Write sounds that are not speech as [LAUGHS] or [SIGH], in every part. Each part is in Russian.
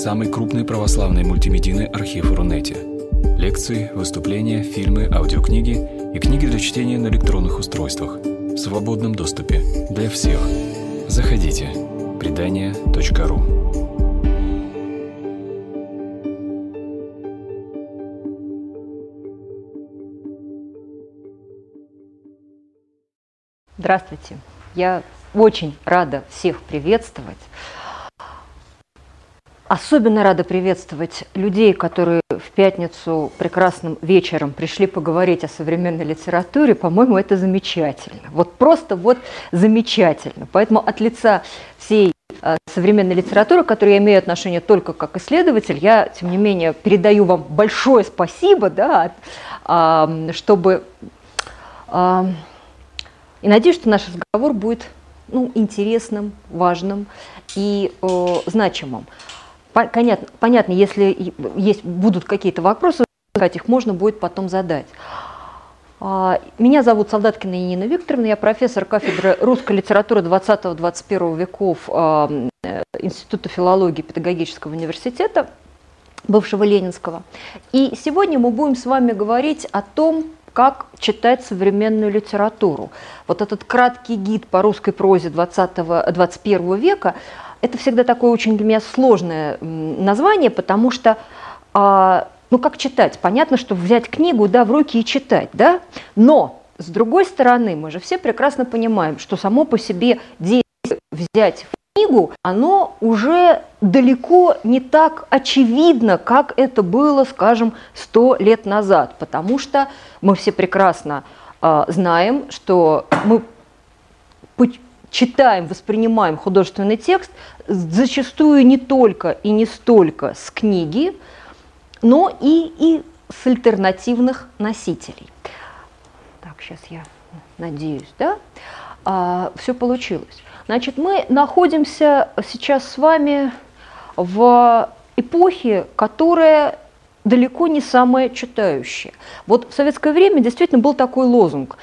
самый крупный православный мультимедийный архив Рунете. Лекции, выступления, фильмы, аудиокниги и книги для чтения на электронных устройствах в свободном доступе для всех. Заходите. Предания.ру Здравствуйте. Я очень рада всех приветствовать. Особенно рада приветствовать людей, которые в пятницу прекрасным вечером пришли поговорить о современной литературе. По-моему, это замечательно. Вот просто вот замечательно. Поэтому от лица всей э, современной литературы, к которой имею отношение только как исследователь, я, тем не менее, передаю вам большое спасибо, да, чтобы... И надеюсь, что наш разговор будет ну, интересным, важным и э, значимым. Понятно, понятно, если есть, будут какие-то вопросы, их можно будет потом задать. А, меня зовут Солдаткина Нина Викторовна, я профессор кафедры русской литературы 20-21 веков а, Института филологии Педагогического университета, бывшего Ленинского. И сегодня мы будем с вами говорить о том, как читать современную литературу. Вот этот краткий гид по русской прозе 20-21 века – это всегда такое очень для меня сложное название, потому что, а, ну как читать? Понятно, что взять книгу, да, в руки и читать, да, но с другой стороны, мы же все прекрасно понимаем, что само по себе действие взять книгу, оно уже далеко не так очевидно, как это было, скажем, сто лет назад, потому что мы все прекрасно э, знаем, что мы читаем, воспринимаем художественный текст зачастую не только и не столько с книги, но и, и с альтернативных носителей. Так, сейчас я надеюсь, да, а, все получилось. Значит, мы находимся сейчас с вами в эпохе, которая далеко не самая читающая. Вот в советское время действительно был такой лозунг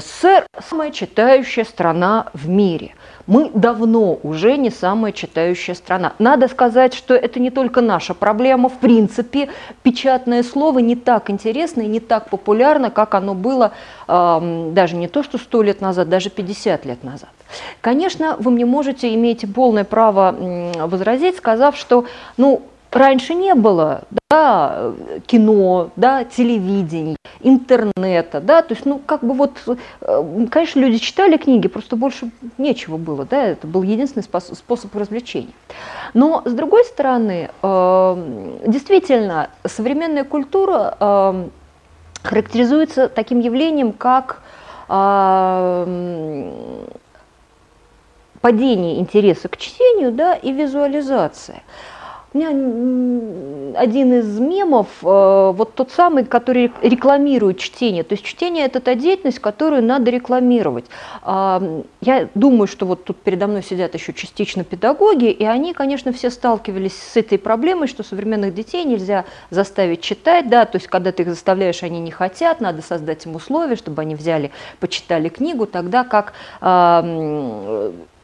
СССР – самая читающая страна в мире. Мы давно уже не самая читающая страна. Надо сказать, что это не только наша проблема. В принципе, печатное слово не так интересно и не так популярно, как оно было э, даже не то, что 100 лет назад, даже 50 лет назад. Конечно, вы мне можете, имеете полное право возразить, сказав, что ну, раньше не было да, кино, да, телевидения, интернета, да, то есть, ну, как бы вот, э, конечно, люди читали книги, просто больше нечего было, да, это был единственный способ, способ развлечения. Но, с другой стороны, э, действительно, современная культура э, характеризуется таким явлением, как падение интереса к чтению да, и визуализация. У меня один из мемов, э, вот тот самый, который рекламирует чтение. То есть чтение – это та деятельность, которую надо рекламировать. А, я думаю, что вот тут передо мной сидят еще частично педагоги, и они, конечно, все сталкивались с этой проблемой, что современных детей нельзя заставить читать, да, то есть когда ты их заставляешь, они не хотят, надо создать им условия, чтобы они взяли, почитали книгу, тогда как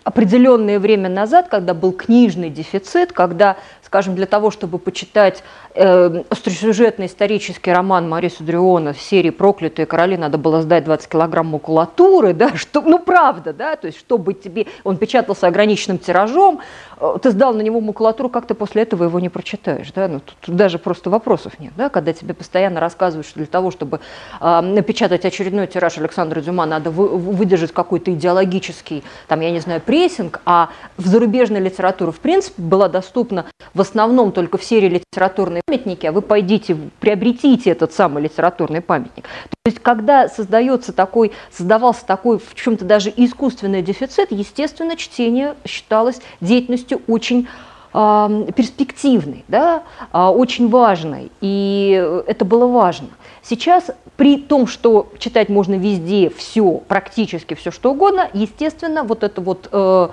определенное время назад, когда был книжный дефицит, когда скажем, для того, чтобы почитать остросюжетный исторический роман Мариса Дриона в серии «Проклятые короли» надо было сдать 20 килограмм макулатуры, да, [LAUGHS] что, ну правда, да, то есть чтобы тебе, он печатался ограниченным тиражом, э, ты сдал на него макулатуру, как ты после этого его не прочитаешь, да, ну тут, тут даже просто вопросов нет, да, когда тебе постоянно рассказывают, что для того, чтобы э, напечатать очередной тираж Александра Дюма, надо вы, выдержать какой-то идеологический, там, я не знаю, прессинг, а в зарубежной литературе, в принципе, была доступна в основном только в серии литературные памятники, а вы пойдите, приобретите этот самый литературный памятник. То есть, когда создается такой, создавался такой в чем-то даже искусственный дефицит, естественно, чтение считалось деятельностью очень э, перспективной, да, э, очень важной, и это было важно. Сейчас при том, что читать можно везде все, практически все, что угодно, естественно, вот это вот э,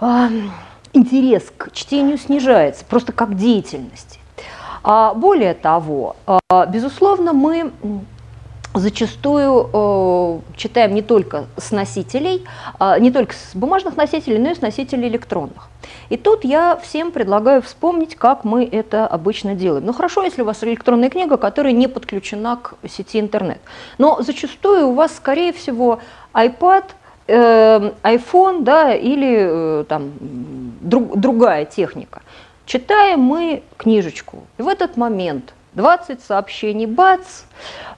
э, интерес к чтению снижается, просто как деятельности. А более того, а, безусловно, мы зачастую э, читаем не только с носителей, э, не только с бумажных носителей, но и с носителей электронных. И тут я всем предлагаю вспомнить, как мы это обычно делаем. Ну хорошо, если у вас электронная книга, которая не подключена к сети интернет. Но зачастую у вас, скорее всего, iPad, э, iPhone да, или э, там, друг, другая техника. Читаем мы книжечку. И в этот момент 20 сообщений, бац,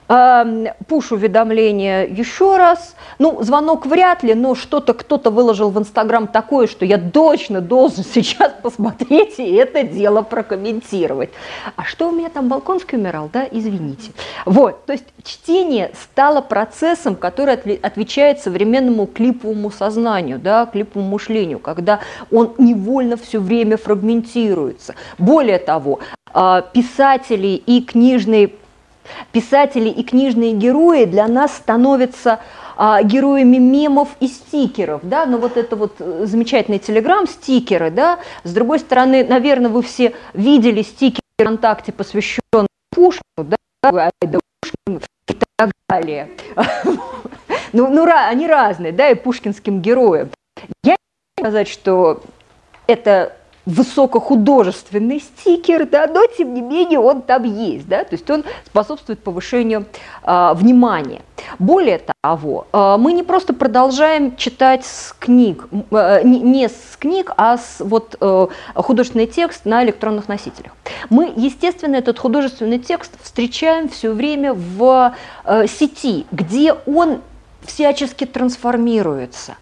э, пуш-уведомление еще раз. Ну, звонок вряд ли, но что-то кто-то выложил в Инстаграм такое, что я точно должен [LAUGHS] сейчас посмотреть и это дело прокомментировать. А что у меня там Балконский умирал, да, извините. Вот, то есть чтение стало процессом, который отвечает современному клиповому сознанию, да, клиповому мышлению, когда он невольно все время фрагментируется. Более того, писатели и книжные писатели и книжные герои для нас становятся а, героями мемов и стикеров, да, но ну, вот это вот э, замечательные телеграм-стикеры, да, с другой стороны, наверное, вы все видели стикеры ВКонтакте, посвященные Пушкину, да, Айда и так далее. [LAUGHS] Ну, ну, они разные, да, и пушкинским героям. Я не могу сказать, что это высокохудожественный стикер, да, но тем не менее он там есть, да, то есть он способствует повышению э, внимания. Более того, э, мы не просто продолжаем читать с книг, э, не, с книг, а с вот э, художественный текст на электронных носителях. Мы, естественно, этот художественный текст встречаем все время в э, сети, где он всячески трансформируется.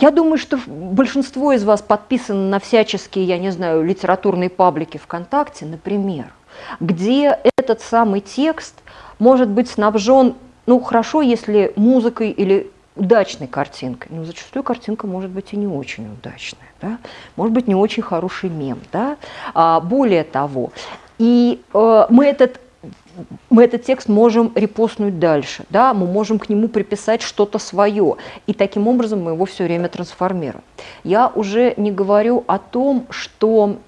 Я думаю, что большинство из вас подписано на всяческие, я не знаю, литературные паблики ВКонтакте, например, где этот самый текст может быть снабжен, ну хорошо, если музыкой или удачной картинкой, но зачастую картинка может быть и не очень удачная, да? может быть не очень хороший мем. Да? А, более того, и э, мы этот мы этот текст можем репостнуть дальше, да, мы можем к нему приписать что-то свое, и таким образом мы его все время трансформируем. Я уже не говорю о том, что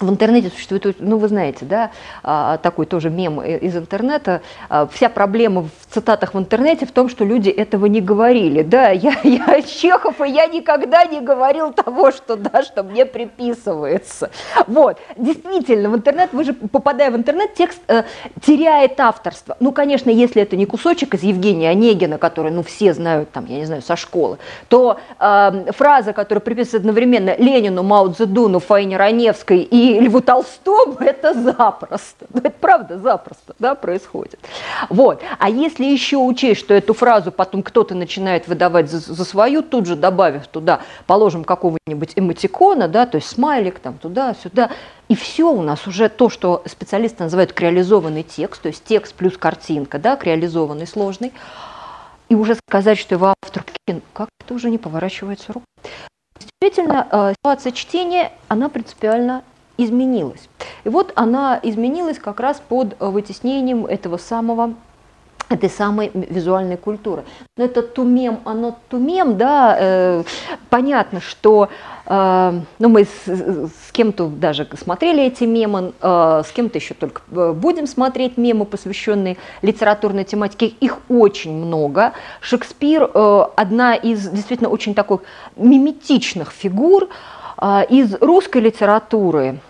в интернете существует, ну вы знаете, да, а, такой тоже мем из интернета. А, вся проблема в цитатах в интернете в том, что люди этого не говорили. Да, я, [LAUGHS] я Чехов, и я никогда не говорил того, что, да, что мне приписывается. Вот, действительно, в интернет, вы же, попадая в интернет, текст э, теряет авторство. Ну, конечно, если это не кусочек из Евгения Онегина, который, ну, все знают, там, я не знаю, со школы, то э, фраза, которая приписывается одновременно Ленину, Мао Цзэдуну, Фаине Раневской и Льву Толстому, это запросто. Ну, это правда запросто да, происходит. Вот. А если еще учесть, что эту фразу потом кто-то начинает выдавать за, за свою, тут же добавив туда, положим какого-нибудь эмотикона, да, то есть смайлик там туда-сюда, и все у нас уже то, что специалисты называют креализованный текст, то есть текст плюс картинка, да, креализованный, сложный, и уже сказать, что его автор, как это уже не поворачивается рука. Действительно, э, ситуация чтения, она принципиально изменилась. И вот она изменилась как раз под вытеснением этого самого этой самой визуальной культуры. Но это тумем, оно тумем, да, э, понятно, что э, ну, мы с, с кем-то даже смотрели эти мемы, э, с кем-то еще только э, будем смотреть мемы, посвященные литературной тематике, их очень много. Шекспир э, одна из действительно очень таких миметичных фигур, а, из русской литературы,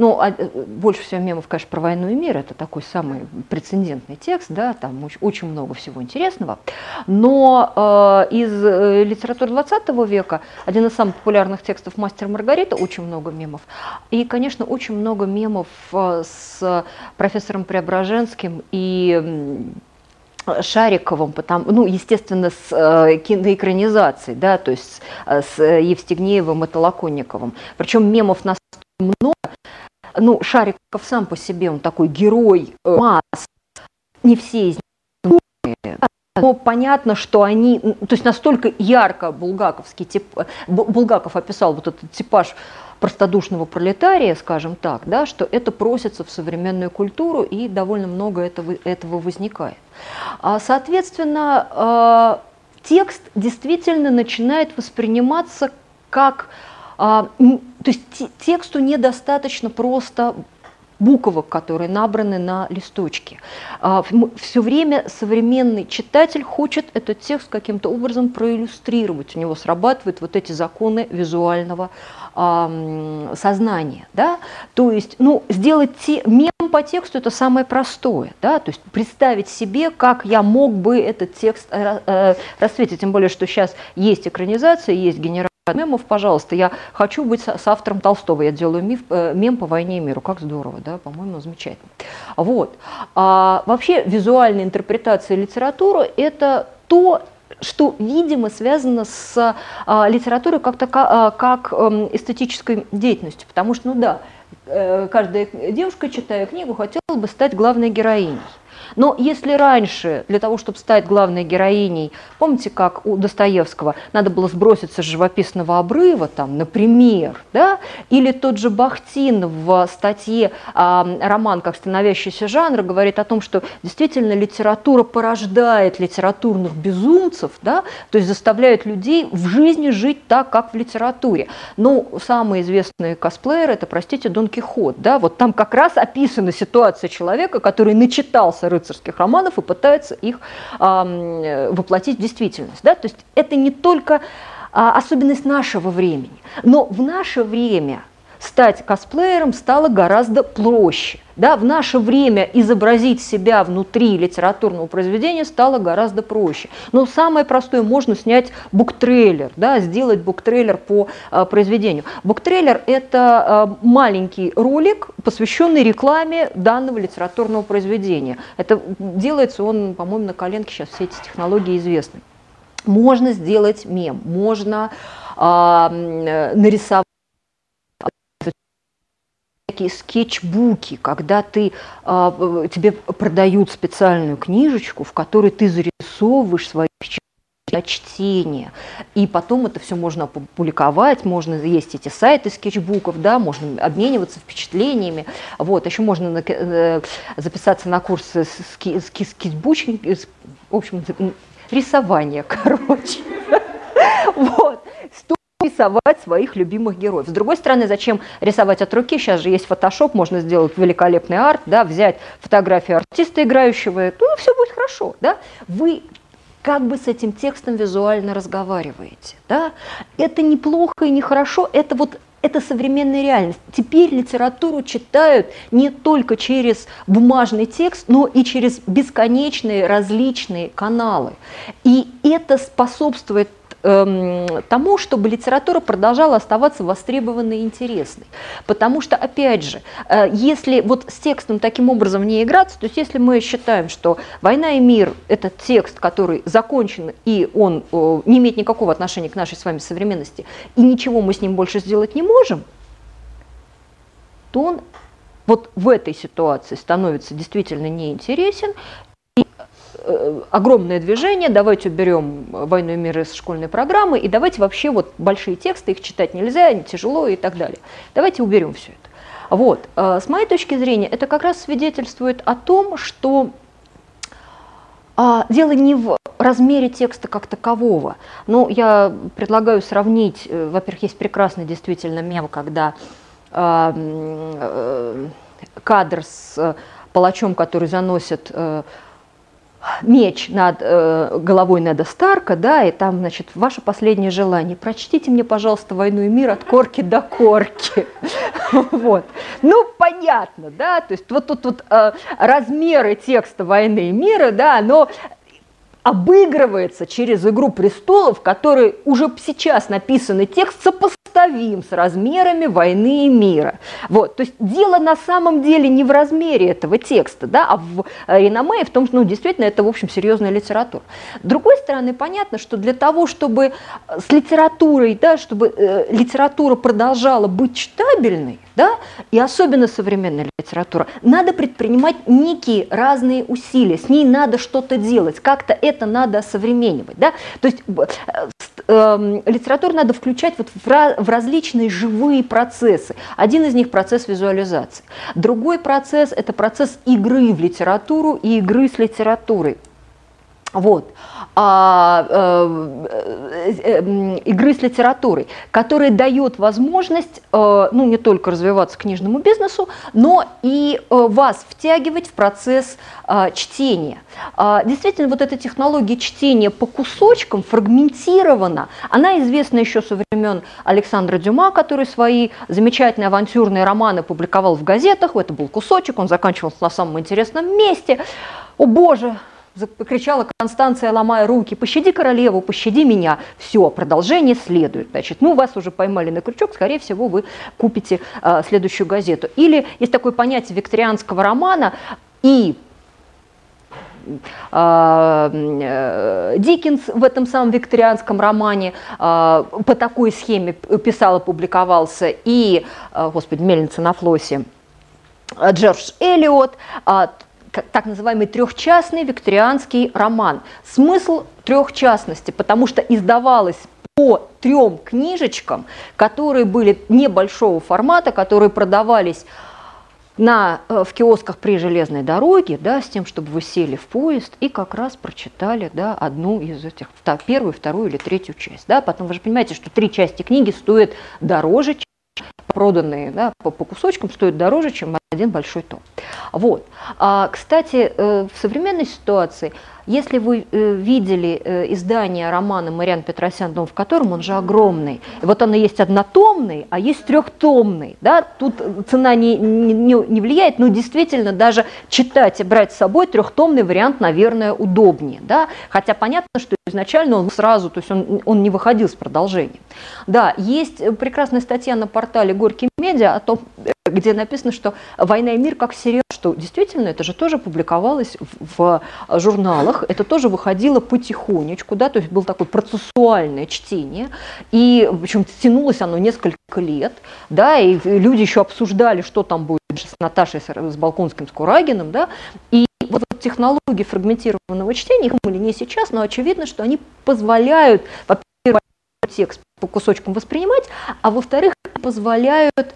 ну, а, больше всего мемов, конечно, про войну и мир, это такой самый прецедентный текст, да, там очень, много всего интересного. Но э, из э, литературы 20 века один из самых популярных текстов «Мастер Маргарита», очень много мемов. И, конечно, очень много мемов э, с профессором Преображенским и Шариковым, потому, ну, естественно, с э, киноэкранизацией, да, то есть э, с Евстигнеевым и Толоконниковым. Причем мемов настолько много, ну, Шариков сам по себе, он такой герой э, масс, не все из них, но понятно, что они, то есть настолько ярко булгаковский тип, Булгаков описал вот этот типаж простодушного пролетария, скажем так, да, что это просится в современную культуру и довольно много этого, этого возникает. А, соответственно, а, текст действительно начинает восприниматься как... А, то есть тексту недостаточно просто буквок, которые набраны на листочке. А, Все время современный читатель хочет этот текст каким-то образом проиллюстрировать. У него срабатывают вот эти законы визуального сознания. Да? То есть ну, сделать те, мем по тексту – это самое простое. Да? То есть представить себе, как я мог бы этот текст э, расцветить. Тем более, что сейчас есть экранизация, есть генерация мемов, пожалуйста, я хочу быть с автором Толстого, я делаю миф, э, мем по войне и миру, как здорово, да, по-моему, замечательно. Вот. А, вообще визуальная интерпретация литературы – это то, что, видимо, связано с а, литературой как, така, а, как а, эстетической деятельностью, потому что, ну да, э, каждая девушка, читая книгу, хотела бы стать главной героиней. Но если раньше для того, чтобы стать главной героиней, помните, как у Достоевского, надо было сброситься с живописного обрыва, там, например, да? или тот же Бахтин в статье э, «Роман как становящийся жанр» говорит о том, что действительно литература порождает литературных безумцев, да? то есть заставляет людей в жизни жить так, как в литературе. Ну, самый известный косплеер – это, простите, Дон Кихот. Да? Вот там как раз описана ситуация человека, который начитался рыцарских романов и пытается их э, воплотить в действительность. Да? То есть это не только э, особенность нашего времени, но в наше время стать косплеером стало гораздо проще. Да, в наше время изобразить себя внутри литературного произведения стало гораздо проще. Но самое простое, можно снять буктрейлер, да, сделать буктрейлер по э, произведению. Буктрейлер – это э, маленький ролик, посвященный рекламе данного литературного произведения. Это делается он, по-моему, на коленке, сейчас все эти технологии известны. Можно сделать мем, можно э, нарисовать такие скетчбуки, когда ты, э, тебе продают специальную книжечку, в которой ты зарисовываешь свои для чтения. И потом это все можно опубликовать, можно есть эти сайты скетчбуков, да, можно обмениваться впечатлениями. Вот, еще можно на, э, записаться на курсы ски, ски, скетчбучинг, в общем, рисование, [LAUGHS] короче. Вот рисовать своих любимых героев. С другой стороны, зачем рисовать от руки? Сейчас же есть фотошоп, можно сделать великолепный арт, да, взять фотографию артиста играющего, ну, все будет хорошо. Да? Вы как бы с этим текстом визуально разговариваете. Да? Это неплохо и нехорошо, это вот это современная реальность. Теперь литературу читают не только через бумажный текст, но и через бесконечные различные каналы. И это способствует тому, чтобы литература продолжала оставаться востребованной и интересной. Потому что, опять же, э, если вот с текстом таким образом не играться, то есть если мы считаем, что «Война и мир» – это текст, который закончен, и он э, не имеет никакого отношения к нашей с вами современности, и ничего мы с ним больше сделать не можем, то он вот в этой ситуации становится действительно неинтересен, огромное движение, давайте уберем «Войну и мир» из школьной программы, и давайте вообще вот большие тексты, их читать нельзя, они тяжело и так далее. Давайте уберем все это. Вот. Э, с моей точки зрения, это как раз свидетельствует о том, что а, дело не в размере текста как такового. Ну, я предлагаю сравнить, э, во-первых, есть прекрасный действительно мем, когда э, кадр с палачом, который заносит меч над э, головой Неда Старка, да, и там, значит, ваше последнее желание. Прочтите мне, пожалуйста, «Войну и мир» от корки до корки. [LAUGHS] Вот. Ну, понятно, да, то есть вот тут вот э, размеры текста «Войны и мира», да, но обыгрывается через «Игру престолов», который уже сейчас написанный текст сопоставим с размерами «Войны и мира». Вот, то есть дело на самом деле не в размере этого текста, да, а в э, реноме и в том, что ну, действительно это, в общем, серьезная литература. С другой стороны, понятно, что для того, чтобы с литературой, да, чтобы э, литература продолжала быть читабельной, да, и особенно современная литература, надо предпринимать некие разные усилия, с ней надо что-то делать, как-то это надо осовременивать. Да? То есть э, э, литературу надо включать вот в, в различные живые процессы. Один из них процесс визуализации. Другой процесс – это процесс игры в литературу и игры с литературой. Вот, а, э, э, игры с литературой, которая дает возможность, э, ну, не только развиваться книжному бизнесу, но и э, вас втягивать в процесс э, чтения. Э, действительно, вот эта технология чтения по кусочкам фрагментирована. Она известна еще со времен Александра Дюма, который свои замечательные авантюрные романы публиковал в газетах. Это был кусочек, он заканчивался на самом интересном месте. О боже, закричала Констанция, ломая руки, «Пощади королеву, пощади меня!» Все, продолжение следует. Значит, ну, вас уже поймали на крючок, скорее всего, вы купите э, следующую газету. Или есть такое понятие викторианского романа и а, э, Диккенс в этом самом викторианском романе э, по такой схеме писал и публиковался, и, господи, «Мельница на флосе», Джордж Эллиот, так называемый трехчастный викторианский роман. Смысл трехчастности, потому что издавалось по трем книжечкам, которые были небольшого формата, которые продавались на, э, в киосках при железной дороге, да, с тем, чтобы вы сели в поезд и как раз прочитали да, одну из этих, первую, вторую или третью часть. Да. Потом вы же понимаете, что три части книги стоят дороже, проданные да, по, по кусочкам, стоят дороже, чем один большой том. Вот. А, кстати, э, в современной ситуации если вы э, видели э, издание романа Мариан Петросян «Дом в котором», он же огромный. Вот оно есть однотомный, а есть трехтомный. Да? Тут цена не, не, не влияет, но действительно даже читать и брать с собой трехтомный вариант, наверное, удобнее. Да? Хотя понятно, что изначально он сразу, то есть он, он не выходил с продолжением. Да, есть прекрасная статья на портале Горький Медиа о том, где написано, что «Война и мир» как сериал, что действительно это же тоже публиковалось в, в журналах, это тоже выходило потихонечку, да, то есть было такое процессуальное чтение, и причем тянулось оно несколько лет, да, и люди еще обсуждали, что там будет с Наташей, с Балконским, с Курагиным, да, и вот технологии фрагментированного чтения, их были не сейчас, но очевидно, что они позволяют, во-первых, текст по кусочкам воспринимать, а во-вторых, позволяют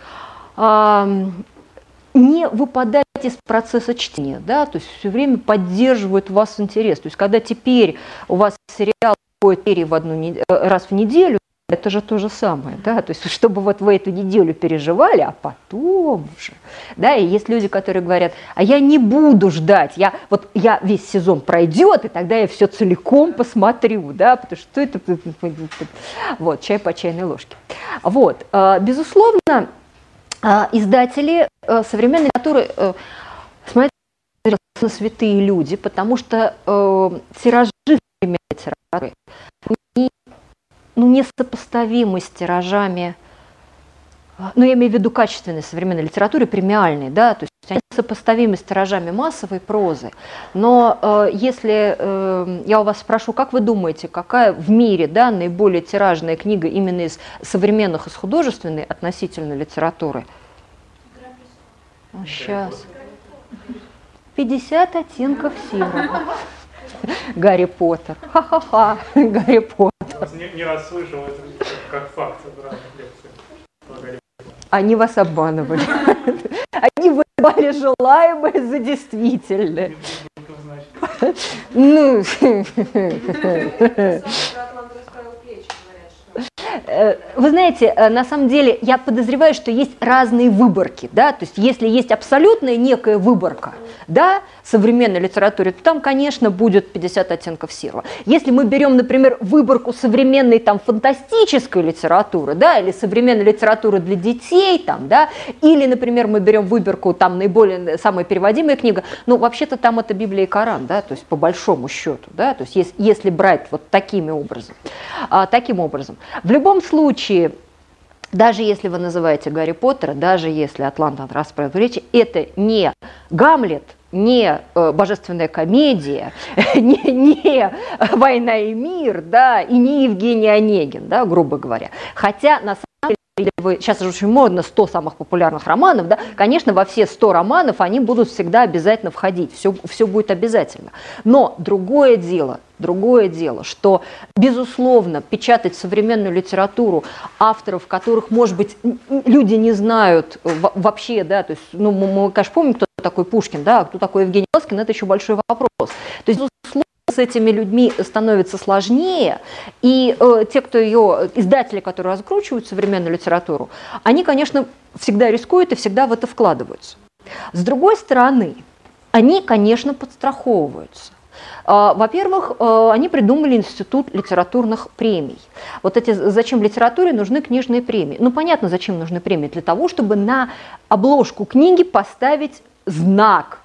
не выпадать из процесса чтения, да, то есть все время поддерживают вас интерес. То есть когда теперь у вас сериал выходит в одну, э, раз в неделю, это же то же самое, да, то есть [LAUGHS] чтобы вот вы эту неделю переживали, а потом уже, да, и есть люди, которые говорят, а я не буду ждать, я вот я весь сезон пройдет, и тогда я все целиком посмотрю, да, потому что это, [LAUGHS] вот, чай по чайной ложке. Вот, э, безусловно, а, издатели э, современной литературы э, смотрят на святые люди, потому что э, тиражи современной литературы не, ну, несопоставимы с тиражами ну, я имею в виду качественной современной литературы, премиальной, да, то есть они сопоставимы с тиражами массовой прозы. Но э, если э, я у вас спрошу, как вы думаете, какая в мире да, наиболее тиражная книга именно из современных, из художественной относительно литературы? Сейчас. 50 оттенков серого. Гарри Поттер. Ха-ха-ха, Гарри Поттер. Не, раз слышал это как факт они вас обманывали. Они выдавали желаемое за действительное. Ну, Э, вы знаете, э, на самом деле я подозреваю, что есть разные выборки, да, то есть если есть абсолютная некая выборка, да, современной литературе, то там, конечно, будет 50 оттенков серого. Если мы берем, например, выборку современной там фантастической литературы, да, или современной литературы для детей, там, да, или, например, мы берем выборку там наиболее самая переводимая книга, ну, вообще-то там это Библия и Коран, да, то есть по большому счету, да, то есть если, если брать вот такими образом, а, таким образом. В любом случае, даже если вы называете Гарри Поттера, даже если Атланта расправил речи, это не Гамлет, не э, божественная комедия, [LAUGHS] не, не война и мир, да, и не Евгений Онегин, да, грубо говоря. Хотя на самом деле вы, сейчас же очень модно 100 самых популярных романов, да, конечно, во все 100 романов они будут всегда обязательно входить, все, все будет обязательно. Но другое дело, Другое дело, что, безусловно, печатать современную литературу авторов, которых, может быть, люди не знают вообще, да, то есть, ну, мы, конечно, помним, кто такой Пушкин, да, а кто такой Евгений Ласкин, это еще большой вопрос. То есть, безусловно, с этими людьми становится сложнее, и э, те, кто ее, издатели, которые раскручивают современную литературу, они, конечно, всегда рискуют и всегда в это вкладываются. С другой стороны, они, конечно, подстраховываются. А, во-первых, э, они придумали институт литературных премий. Вот эти, зачем литературе нужны книжные премии? Ну, понятно, зачем нужны премии. Для того, чтобы на обложку книги поставить знак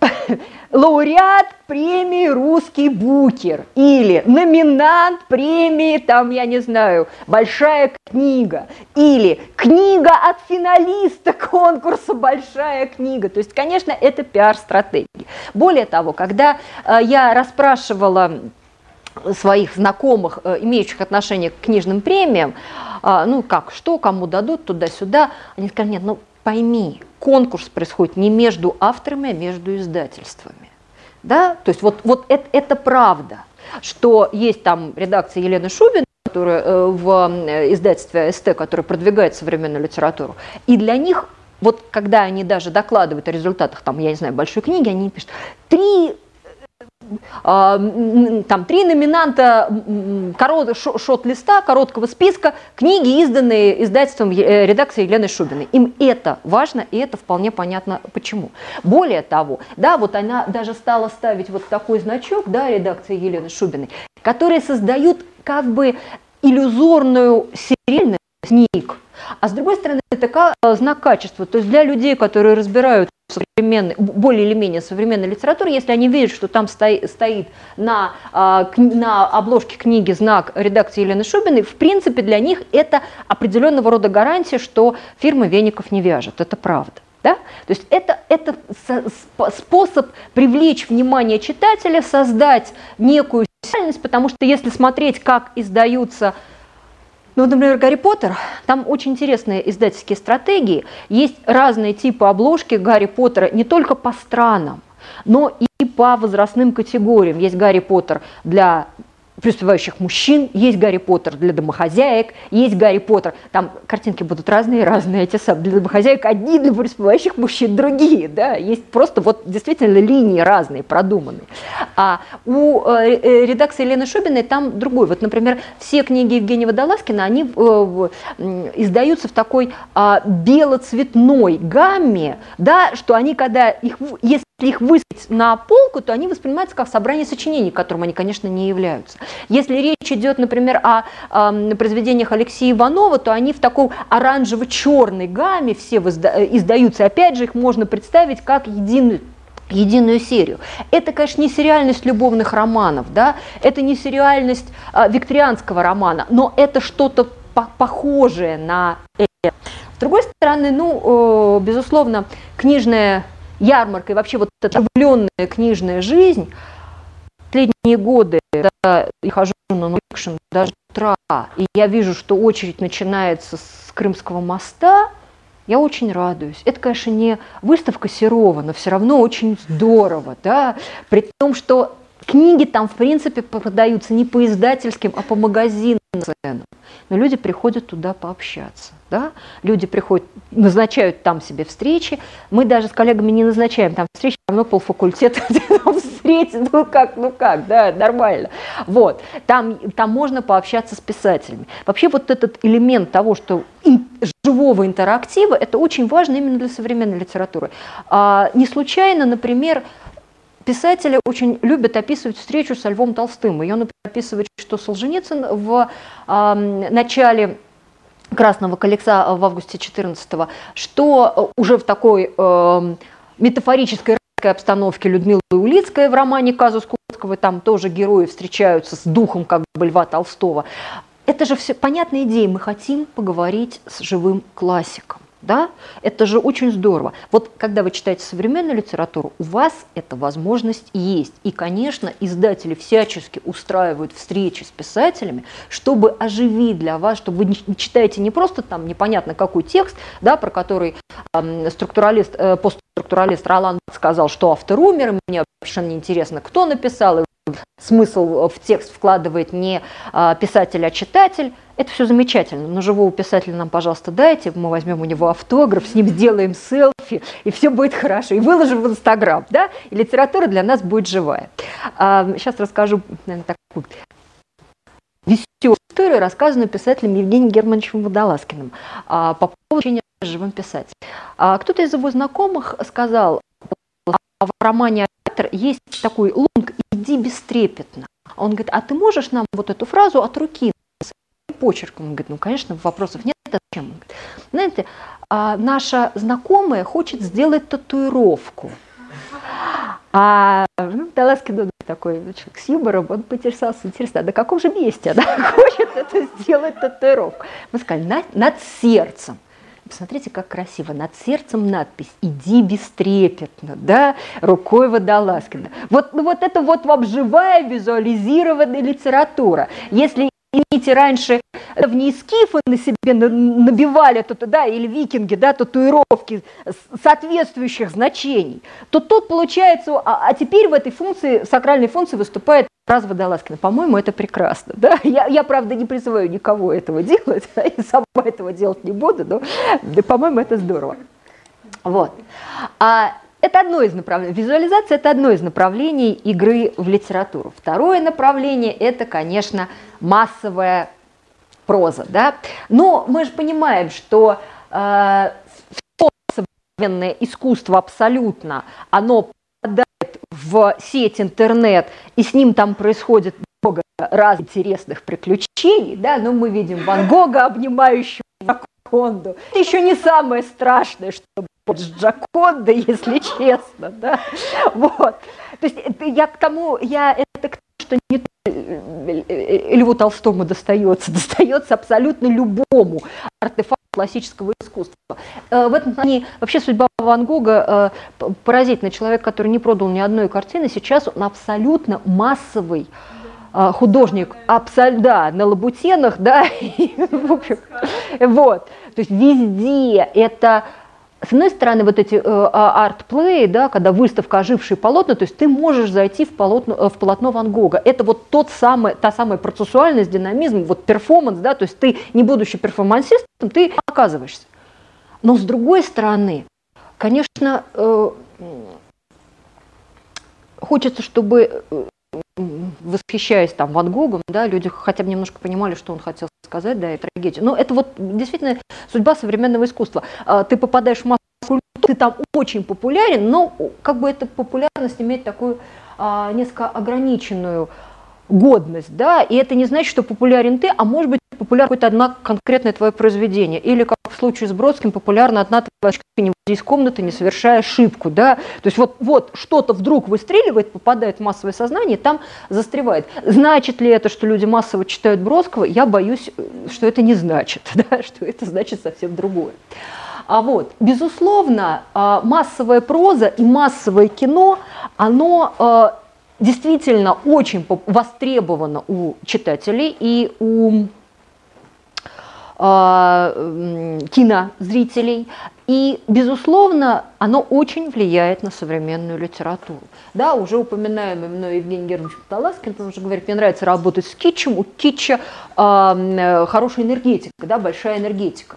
[LAUGHS] – лауреат премии «Русский букер» или номинант премии, там, я не знаю, «Большая книга» или книга от финалиста [LAUGHS] конкурса «Большая книга». То есть, конечно, это пиар-стратегия. Более того, когда э, я расспрашивала своих знакомых, э, имеющих отношение к книжным премиям, э, ну как, что, кому дадут, туда-сюда, они сказали, нет, ну пойми, конкурс происходит не между авторами, а между издательствами. Да? То есть вот, вот это, это правда, что есть там редакция Елены Шубин, которая э, в э, издательстве СТ, которая продвигает современную литературу, и для них вот когда они даже докладывают о результатах, там, я не знаю, большой книги, они пишут, три там три номинанта корот, шот-листа, короткого списка, книги, изданные издательством э, редакции Елены Шубиной. Им это важно, и это вполне понятно почему. Более того, да, вот она даже стала ставить вот такой значок, да, редакции Елены Шубиной, которые создают как бы иллюзорную серийность книг. А с другой стороны, это знак качества. То есть для людей, которые разбирают современной, более или менее современной литературы, если они видят, что там стоит, стоит на, а, на обложке книги знак редакции Елены Шубиной, в принципе для них это определенного рода гарантия, что фирма веников не вяжет. Это правда. Да? То есть это, это способ привлечь внимание читателя, создать некую реальность, потому что если смотреть, как издаются ну, например, Гарри Поттер, там очень интересные издательские стратегии. Есть разные типы обложки Гарри Поттера не только по странам, но и по возрастным категориям. Есть Гарри Поттер для преуспевающих мужчин, есть Гарри Поттер для домохозяек, есть Гарри Поттер, там картинки будут разные, разные. Эти самые, для домохозяек одни, для преуспевающих мужчин другие, да, есть просто вот действительно линии разные, продуманные. А у э, э редакции Елены Шубиной там другой, вот, например, все книги Евгения Водолазкина, они э, издаются в такой э, белоцветной гамме, да, что они когда их, если их выставить на полку, то они воспринимаются как собрание сочинений, которым они, конечно, не являются. Если речь идет, например, о э, произведениях Алексея Иванова, то они в такой оранжево-черной гамме все э, издаются. Опять же, их можно представить как единую единую серию. Это, конечно, не сериальность любовных романов, да, это не сериальность а, викторианского романа, но это что-то по похожее на это. С другой стороны, ну, э, безусловно, книжная ярмарка и вообще вот эта влюбленная книжная жизнь, последние годы, да, я хожу на нонфикшн даже утра, и я вижу, что очередь начинается с Крымского моста, я очень радуюсь. Это, конечно, не выставка Серова, но все равно очень здорово, да, при том, что книги там, в принципе, продаются не по издательским, а по магазинным ценам. Но люди приходят туда пообщаться. Да? Люди приходят, назначают там себе встречи. Мы даже с коллегами не назначаем там встречи, равно полфакультета [LAUGHS] встретить, ну как, ну как, да, нормально. Вот, там, там можно пообщаться с писателями. Вообще вот этот элемент того, что живого интерактива, это очень важно именно для современной литературы. А, не случайно, например, Писатели очень любят описывать встречу со Львом Толстым. И он описывает, что Солженицын в э, начале Красного колеса в августе 14 что уже в такой э, метафорической обстановке Людмилы Улицкая в романе «Казус Курского», там тоже герои встречаются с духом как бы Льва Толстого. Это же все понятная идея, мы хотим поговорить с живым классиком. Да? Это же очень здорово. Вот когда вы читаете современную литературу, у вас эта возможность есть. И, конечно, издатели всячески устраивают встречи с писателями, чтобы оживить для вас, чтобы вы не читаете не просто там непонятно какой текст, да, про который э, структуралист, э, постструктуралист Ролан сказал, что автор умер, и мне совершенно неинтересно, кто написал, и смысл в текст вкладывает не а, писатель, а читатель. Это все замечательно, но живого писателя нам, пожалуйста, дайте, мы возьмем у него автограф, с ним сделаем селфи, и все будет хорошо, и выложим в Инстаграм, да, и литература для нас будет живая. А, сейчас расскажу, наверное, такую веселую историю, рассказанную писателем Евгением Германовичем Водолазкиным а, по поводу живым писателем. А, кто-то из его знакомых сказал, а в романе «Оператор» есть такой лонг «иди бестрепетно». Он говорит, а ты можешь нам вот эту фразу от руки почерком? Он говорит, ну, конечно, вопросов нет. Зачем? Он говорит, знаете, а наша знакомая хочет сделать татуировку. А ну, Таласкин такой человек с юмором, он поинтересовался, интересно, а на каком же месте она [LAUGHS] хочет это сделать татуировку? Мы сказали, над, над сердцем. Посмотрите, как красиво. Над сердцем надпись «Иди бестрепетно», да, рукой Водолазкина. Вот, ну, вот это вот вам живая визуализированная литература. Если Извините, раньше древние скифы на себе набивали, то, да, или викинги, да, татуировки соответствующих значений, то тут получается, а, а теперь в этой функции, сакральной функции выступает раз Водолазкина. По-моему, это прекрасно. Да? Я, я, правда, не призываю никого этого делать, [LAUGHS] и сама этого делать не буду, но, да, по-моему, это здорово. Вот. А это одно из направлений. Визуализация – это одно из направлений игры в литературу. Второе направление – это, конечно, массовая проза. Да? Но мы же понимаем, что э, современное искусство абсолютно, оно попадает в сеть интернет, и с ним там происходит много разных интересных приключений. Да? Но мы видим Ван Гога, обнимающего Джаконду. Это еще не самое страшное, что с Джаконда, [LAUGHS] если честно, да, вот. То есть я к тому, я это к тому, что не э, э, Льву Толстому достается, [LAUGHS] достается абсолютно любому артефакту классического искусства. Э, в этом плане вообще судьба Ван Гога поразительный человек, который не продал ни одной картины, сейчас он абсолютно массовый художник, абсолютно, да, на лабутенах, да, [LAUGHS] в общем, вот, то есть везде это с одной стороны, вот эти э, а, Artplay, да, когда выставка ожившие полотна, то есть ты можешь зайти в полотно, э, в полотно Ван Гога. Это вот тот самый, та самая процессуальность, динамизм, вот перформанс, да, то есть ты, не будучи перформансистом, ты оказываешься. Но с другой стороны, конечно, э, хочется, чтобы э, восхищаясь там Ван Гогом, да, люди хотя бы немножко понимали, что он хотел сказать, да, и трагедию. Но это вот действительно судьба современного искусства. А, ты попадаешь в массу ты там очень популярен, но как бы эта популярность имеет такую а, несколько ограниченную годность, да, и это не значит, что популярен ты, а может быть популярна какое-то одно конкретное твое произведение, или как в случае с Бродским популярна одна твоя не выйди из комнаты, не совершая ошибку, да, то есть вот, вот что-то вдруг выстреливает, попадает в массовое сознание, там застревает. Значит ли это, что люди массово читают Бродского? Я боюсь, что это не значит, [LAUGHS] да, что это значит совсем другое. А вот, безусловно, а, массовая проза и массовое кино, оно а, действительно очень востребовано у читателей и у э, кинозрителей. И, безусловно, оно очень влияет на современную литературу. Да, уже упоминаемый мной Евгений Германович Паталаскин, он уже говорит, мне нравится работать с китчем, у китча э, хорошая энергетика, да, большая энергетика.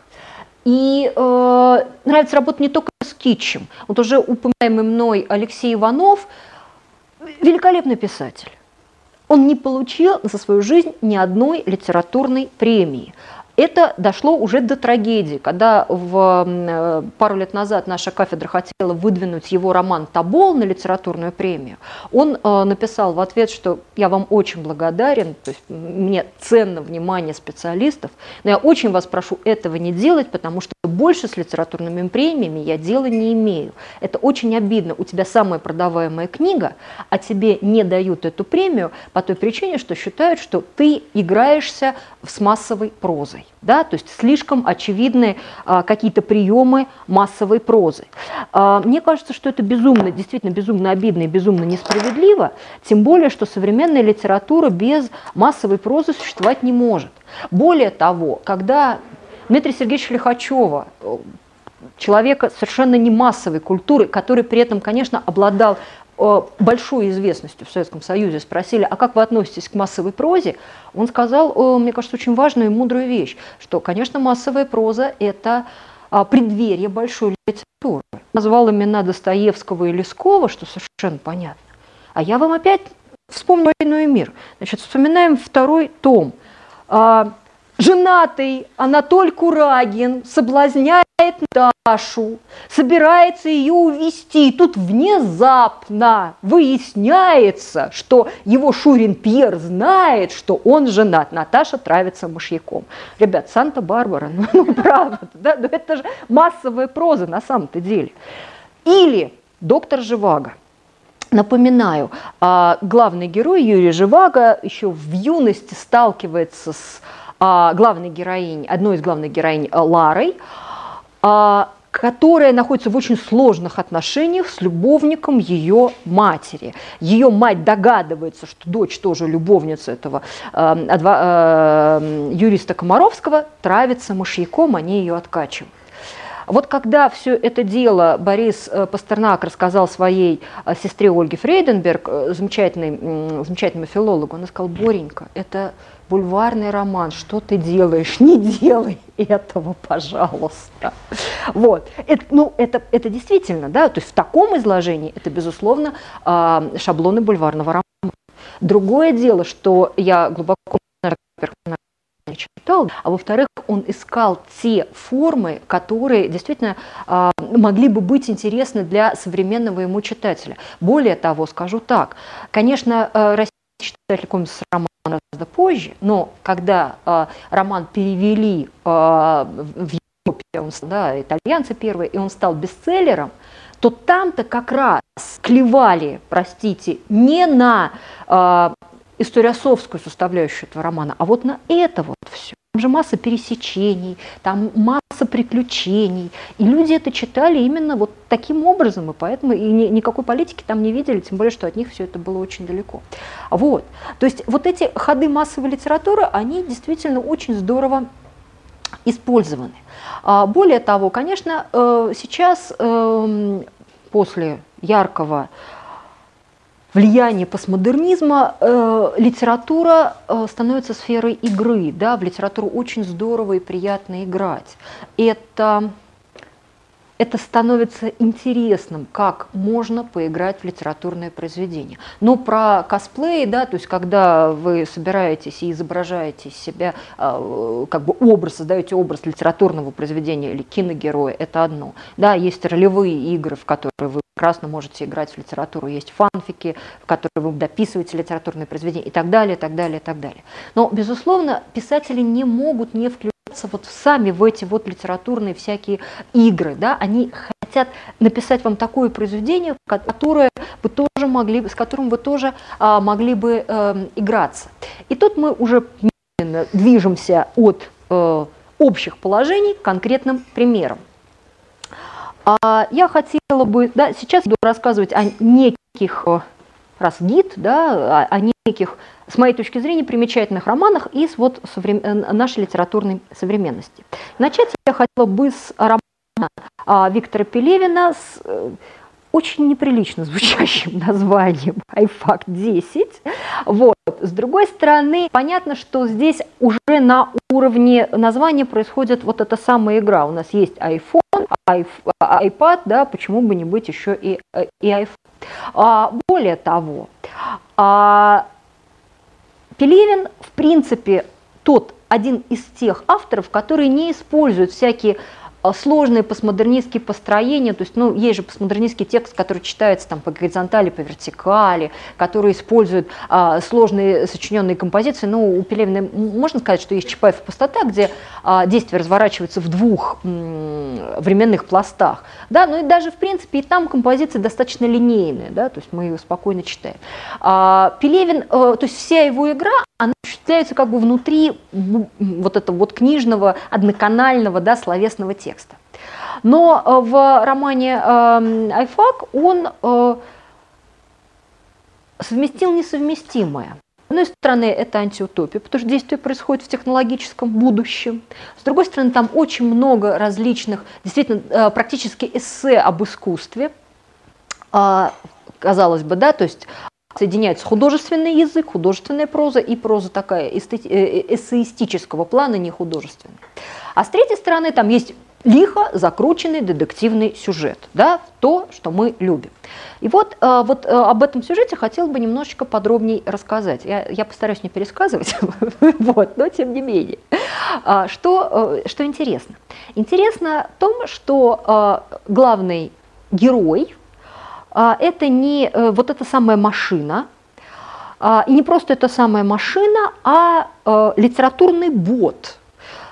И э, нравится работать не только с китчем. Вот уже упоминаемый мной Алексей Иванов – великолепный писатель. Он не получил за свою жизнь ни одной литературной премии. Это дошло уже до трагедии, когда в, э, пару лет назад наша кафедра хотела выдвинуть его роман «Табол» на литературную премию. Он э, написал в ответ, что я вам очень благодарен, то есть мне ценно внимание специалистов, но я очень вас прошу этого не делать, потому что больше с литературными премиями я дела не имею. Это очень обидно. У тебя самая продаваемая книга, а тебе не дают эту премию по той причине, что считают, что ты играешься с массовой прозой да, то есть слишком очевидны а, какие-то приемы массовой прозы. А, мне кажется, что это безумно, действительно безумно обидно и безумно несправедливо, тем более, что современная литература без массовой прозы существовать не может. Более того, когда Дмитрия Сергеевича Лихачева, человека совершенно не массовой культуры, который при этом, конечно, обладал э, большой известностью в Советском Союзе спросили, а как вы относитесь к массовой прозе, он сказал, э, мне кажется, очень важную и мудрую вещь, что, конечно, массовая проза – это а, преддверие большой литературы. Назвал имена Достоевского и Лескова, что совершенно понятно. А я вам опять вспомню «Войну и мир». Значит, вспоминаем второй том. Женатый Анатоль Курагин соблазняет Дашу, собирается ее увести. Тут внезапно выясняется, что его Шурин Пьер знает, что он женат. Наташа травится мышьяком. Ребят, Санта-Барбара, ну, ну правда, да, ну, это же массовая проза на самом-то деле. Или доктор Живаго. Напоминаю, а, главный герой Юрий Живаго еще в юности сталкивается с главной героиней, одной из главных героинь а, Ларой, которая находится в очень сложных отношениях с любовником ее матери. Ее мать догадывается, что дочь тоже любовница этого э, э, юриста Комаровского, травится мышьяком, они ее откачивают. Вот когда все это дело Борис э, Пастернак рассказал своей э, сестре Ольге Фрейденберг, э, замечательной, замечательному филологу, она сказала, Боренька, это бульварный роман, что ты делаешь? Не делай этого, пожалуйста. Вот. Это, ну, это, это действительно, да, то есть в таком изложении это, безусловно, шаблоны бульварного романа. Другое дело, что я глубоко читал, а во-вторых, он искал те формы, которые действительно э, могли бы быть интересны для современного ему читателя. Более того, скажу так, конечно, э, российский читатель знакомится с романом гораздо позже, но когда э, роман перевели э, в Европе, он, да, итальянцы первые, и он стал бестселлером, то там-то как раз клевали, простите, не на э, историосовскую составляющую этого романа, а вот на это вот все. Там же масса пересечений, там масса приключений. И люди это читали именно вот таким образом, и поэтому и ни, никакой политики там не видели, тем более, что от них все это было очень далеко. Вот. То есть вот эти ходы массовой литературы, они действительно очень здорово использованы. А, более того, конечно, э, сейчас эм, после яркого влияние постмодернизма э, литература э, становится сферой игры. Да? В литературу очень здорово и приятно играть. Это это становится интересным, как можно поиграть в литературное произведение. Но про косплей, да, то есть когда вы собираетесь и изображаете себя, а, как бы образ, создаете образ литературного произведения или киногероя, это одно. Да, есть ролевые игры, в которые вы прекрасно можете играть в литературу, есть фанфики, в которые вы дописываете литературные произведения и так далее, и так далее, и так далее. Но, безусловно, писатели не могут не включать вот сами в эти вот литературные всякие игры, да, они хотят написать вам такое произведение, которое вы тоже могли, с которым вы тоже а, могли бы э, играться. И тут мы уже движемся от э, общих положений к конкретным примерам. А, я хотела бы, да, сейчас буду рассказывать о неких раз гид, да, о, о неких с моей точки зрения, примечательных романах из вот соврем... Э, нашей литературной современности. Начать я хотела бы с романа а, Виктора Пелевина с э, очень неприлично звучащим [LAUGHS] названием «Айфак 10». Вот. С другой стороны, понятно, что здесь уже на уровне названия происходит вот эта самая игра. У нас есть iPhone, iPad, да, почему бы не быть еще и, и iPhone. А, более того, а, Пелевин, в принципе, тот один из тех авторов, которые не используют всякие а, сложные постмодернистские построения, то есть, ну, есть же постмодернистский текст, который читается там по горизонтали, по вертикали, который использует а, сложные сочиненные композиции, ну, у Пелевина можно сказать, что есть Чапаев пустота, где а, действие разворачивается в двух м, временных пластах, да, ну и даже, в принципе, и там композиции достаточно линейные, да, то есть мы ее спокойно читаем. А, Пелевин, а, то есть вся его игра, она осуществляется как бы внутри вот этого вот книжного, одноканального, да, словесного текста. Но э, в романе эм, Айфак он э, совместил несовместимое. С одной стороны, это антиутопия, потому что действие происходит в технологическом будущем. С другой стороны, там очень много различных, действительно, э, практически эссе об искусстве, а, казалось бы, да, то есть соединяется художественный язык, художественная проза и проза такая эстети- э, эссеистического плана, не художественная. А с третьей стороны там есть лихо закрученный детективный сюжет, да, то, что мы любим. И вот, э, вот э, об этом сюжете хотел бы немножечко подробнее рассказать. Я, я постараюсь не пересказывать, [LAUGHS] вот, но тем не менее. А, что, э, что интересно? Интересно в том, что главный герой – это не вот эта самая машина, и не просто эта самая машина, а литературный бот –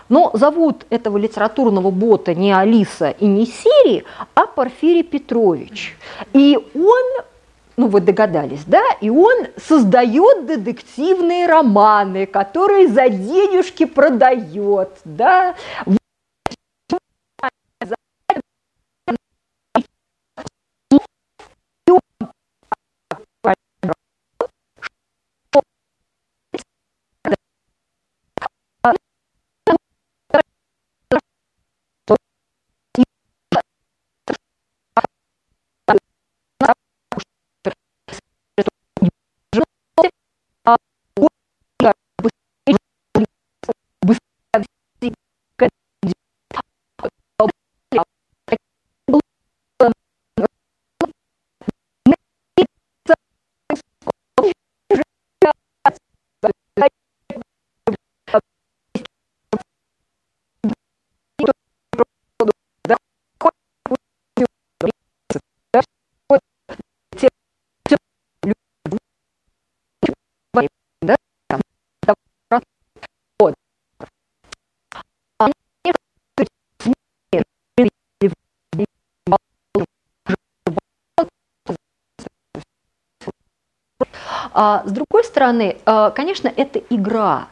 но зовут этого литературного бота не Алиса и не Сири, а Порфирий Петрович. И он ну вы догадались, да, и он создает детективные романы, которые за денежки продает, да, стороны, э, конечно, это игра.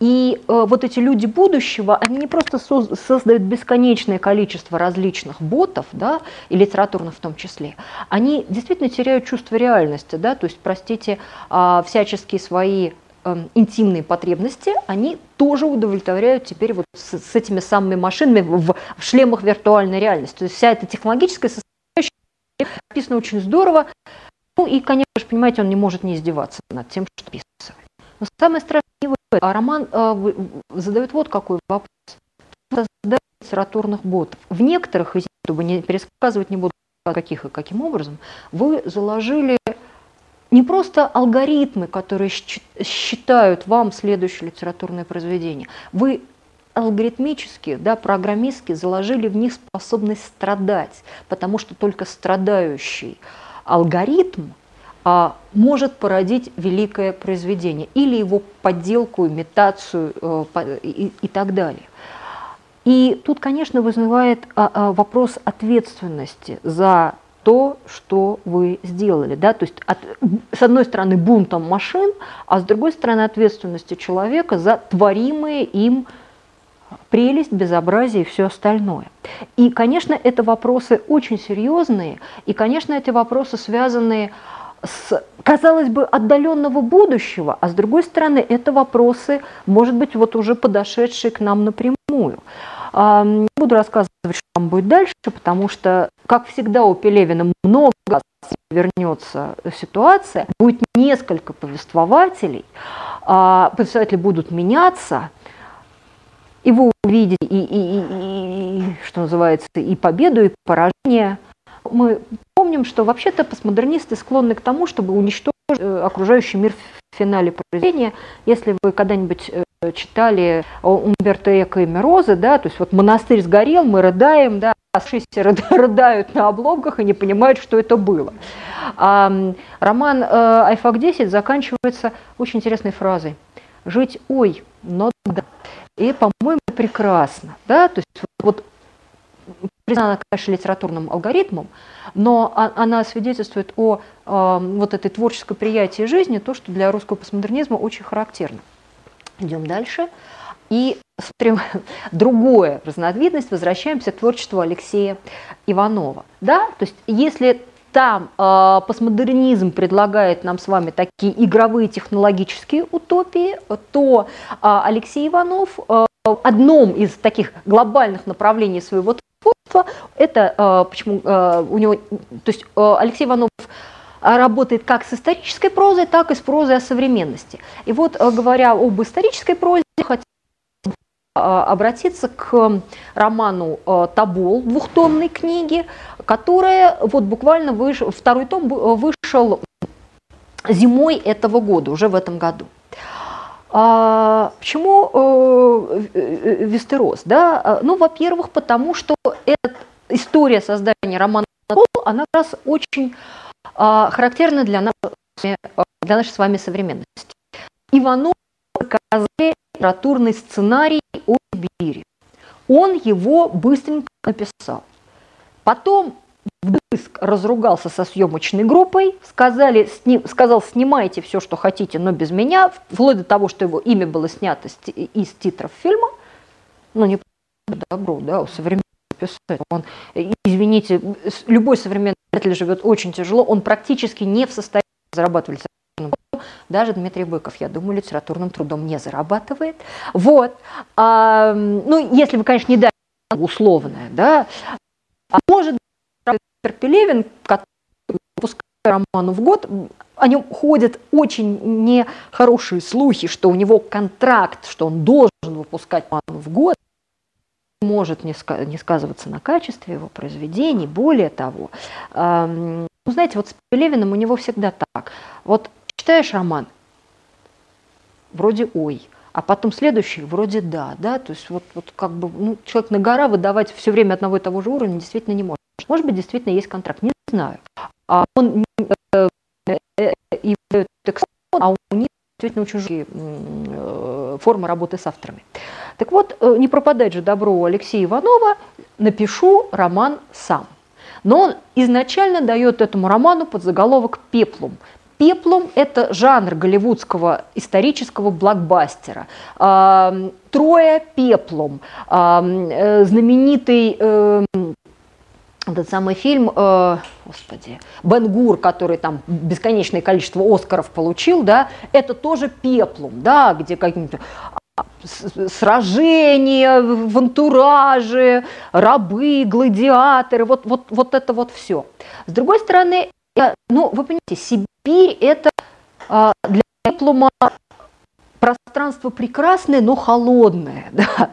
И э, вот эти люди будущего, они не просто создают бесконечное количество различных ботов, да, и литературных в том числе, они действительно теряют чувство реальности, да, то есть, простите, а, всяческие свои эм, интимные потребности, они тоже удовлетворяют теперь вот с, с этими самыми машинами в, в шлемах виртуальной реальности. То есть вся эта технологическая составляющая написана очень здорово, ну и, конечно же, понимаете, он не может не издеваться над тем, что описывает. Но самое страшное в этом. А роман э, задает вот какой вопрос. Создать литературных ботов. В некоторых из них, чтобы не пересказывать не буду каких и каким образом, вы заложили не просто алгоритмы, которые считают вам следующее литературное произведение. Вы алгоритмически, да, программистски заложили в них способность страдать, потому что только страдающий алгоритм а, может породить великое произведение или его подделку, имитацию э, и, и так далее. И тут, конечно, вызывает а, а, вопрос ответственности за то, что вы сделали. Да? То есть от, с одной стороны бунтом машин, а с другой стороны ответственности человека за творимые им прелесть, безобразие и все остальное. И, конечно, это вопросы очень серьезные, и, конечно, эти вопросы связаны с, казалось бы, отдаленного будущего, а с другой стороны, это вопросы, может быть, вот уже подошедшие к нам напрямую. Не буду рассказывать, что там будет дальше, потому что, как всегда, у Пелевина много вернется ситуация, будет несколько повествователей, а, повествователи будут меняться – и вы увидите, и, и, и, и, что называется, и победу, и поражение. Мы помним, что вообще-то постмодернисты склонны к тому, чтобы уничтожить э, окружающий мир в финале произведения. Если вы когда-нибудь э, читали Умберто Эко и Мирозы, да, то есть вот монастырь сгорел, мы рыдаем, да, оставшиеся [LAUGHS] рыдают на обломках и не понимают, что это было. А, роман э, «Айфак 10» заканчивается очень интересной фразой. «Жить, ой, но да». И, по-моему, прекрасно. Да? То есть вот признана, конечно, литературным алгоритмом, но она свидетельствует о э, вот этой творческой приятии жизни, то, что для русского постмодернизма очень характерно. Идем дальше. И смотрим [LAUGHS] другое разновидность, возвращаемся к творчеству Алексея Иванова. Да? То есть если там э, постмодернизм предлагает нам с вами такие игровые технологические утопии, то э, Алексей Иванов э, одном из таких глобальных направлений своего творчества, это э, почему э, у него, то есть э, Алексей Иванов работает как с исторической прозой, так и с прозой о современности. И вот, говоря об исторической прозе, хотел обратиться к роману «Табол» двухтомной книги, которая вот буквально вышел, второй том вышел зимой этого года, уже в этом году. А, почему э, э, Вестерос? Да? А, ну, во-первых, потому что эта история создания романа она как раз очень а, характерна для, нас, для нашей с вами современности. Иванов показали литературный сценарий о Сибири. Он его быстренько написал. Потом вдрызг разругался со съемочной группой, сказали, сни, сказал, снимайте все, что хотите, но без меня, вплоть до того, что его имя было снято из титров фильма. Ну, не добро, да, у современного писателя. Он, извините, любой современный писатель живет очень тяжело, он практически не в состоянии зарабатывать даже Дмитрий Быков, я думаю, литературным трудом не зарабатывает. Вот. А, ну, если вы, конечно, не дали условное, да. А может Пелевин, который выпускает роману в год, о нем ходят очень нехорошие слухи, что у него контракт, что он должен выпускать роман в год, может не, сказываться на качестве его произведений. Более того, ну, знаете, вот с Пелевиным у него всегда так. Вот читаешь роман, вроде ой, а потом следующий вроде да, да, то есть вот, вот как бы ну, человек на гора выдавать все время одного и того же уровня действительно не может. Может быть, действительно есть контракт, не знаю. А он э, э, и а у них действительно очень жуткие э, формы работы с авторами. Так вот, не пропадать же добро у Алексея Иванова, напишу роман сам. Но он изначально дает этому роману под заголовок «Пеплум». Пеплум – это жанр голливудского исторического блокбастера. Трое пеплом, знаменитый этот самый фильм, э, господи, Бен Который там бесконечное количество Оскаров получил, да, это тоже пеплум, да, где какие-то а, сражения в антураже, рабы, гладиаторы, вот, вот, вот это вот все. С другой стороны, я, ну, вы понимаете, Сибирь это а, для пеплума пространство прекрасное, но холодное. [LAUGHS] Да.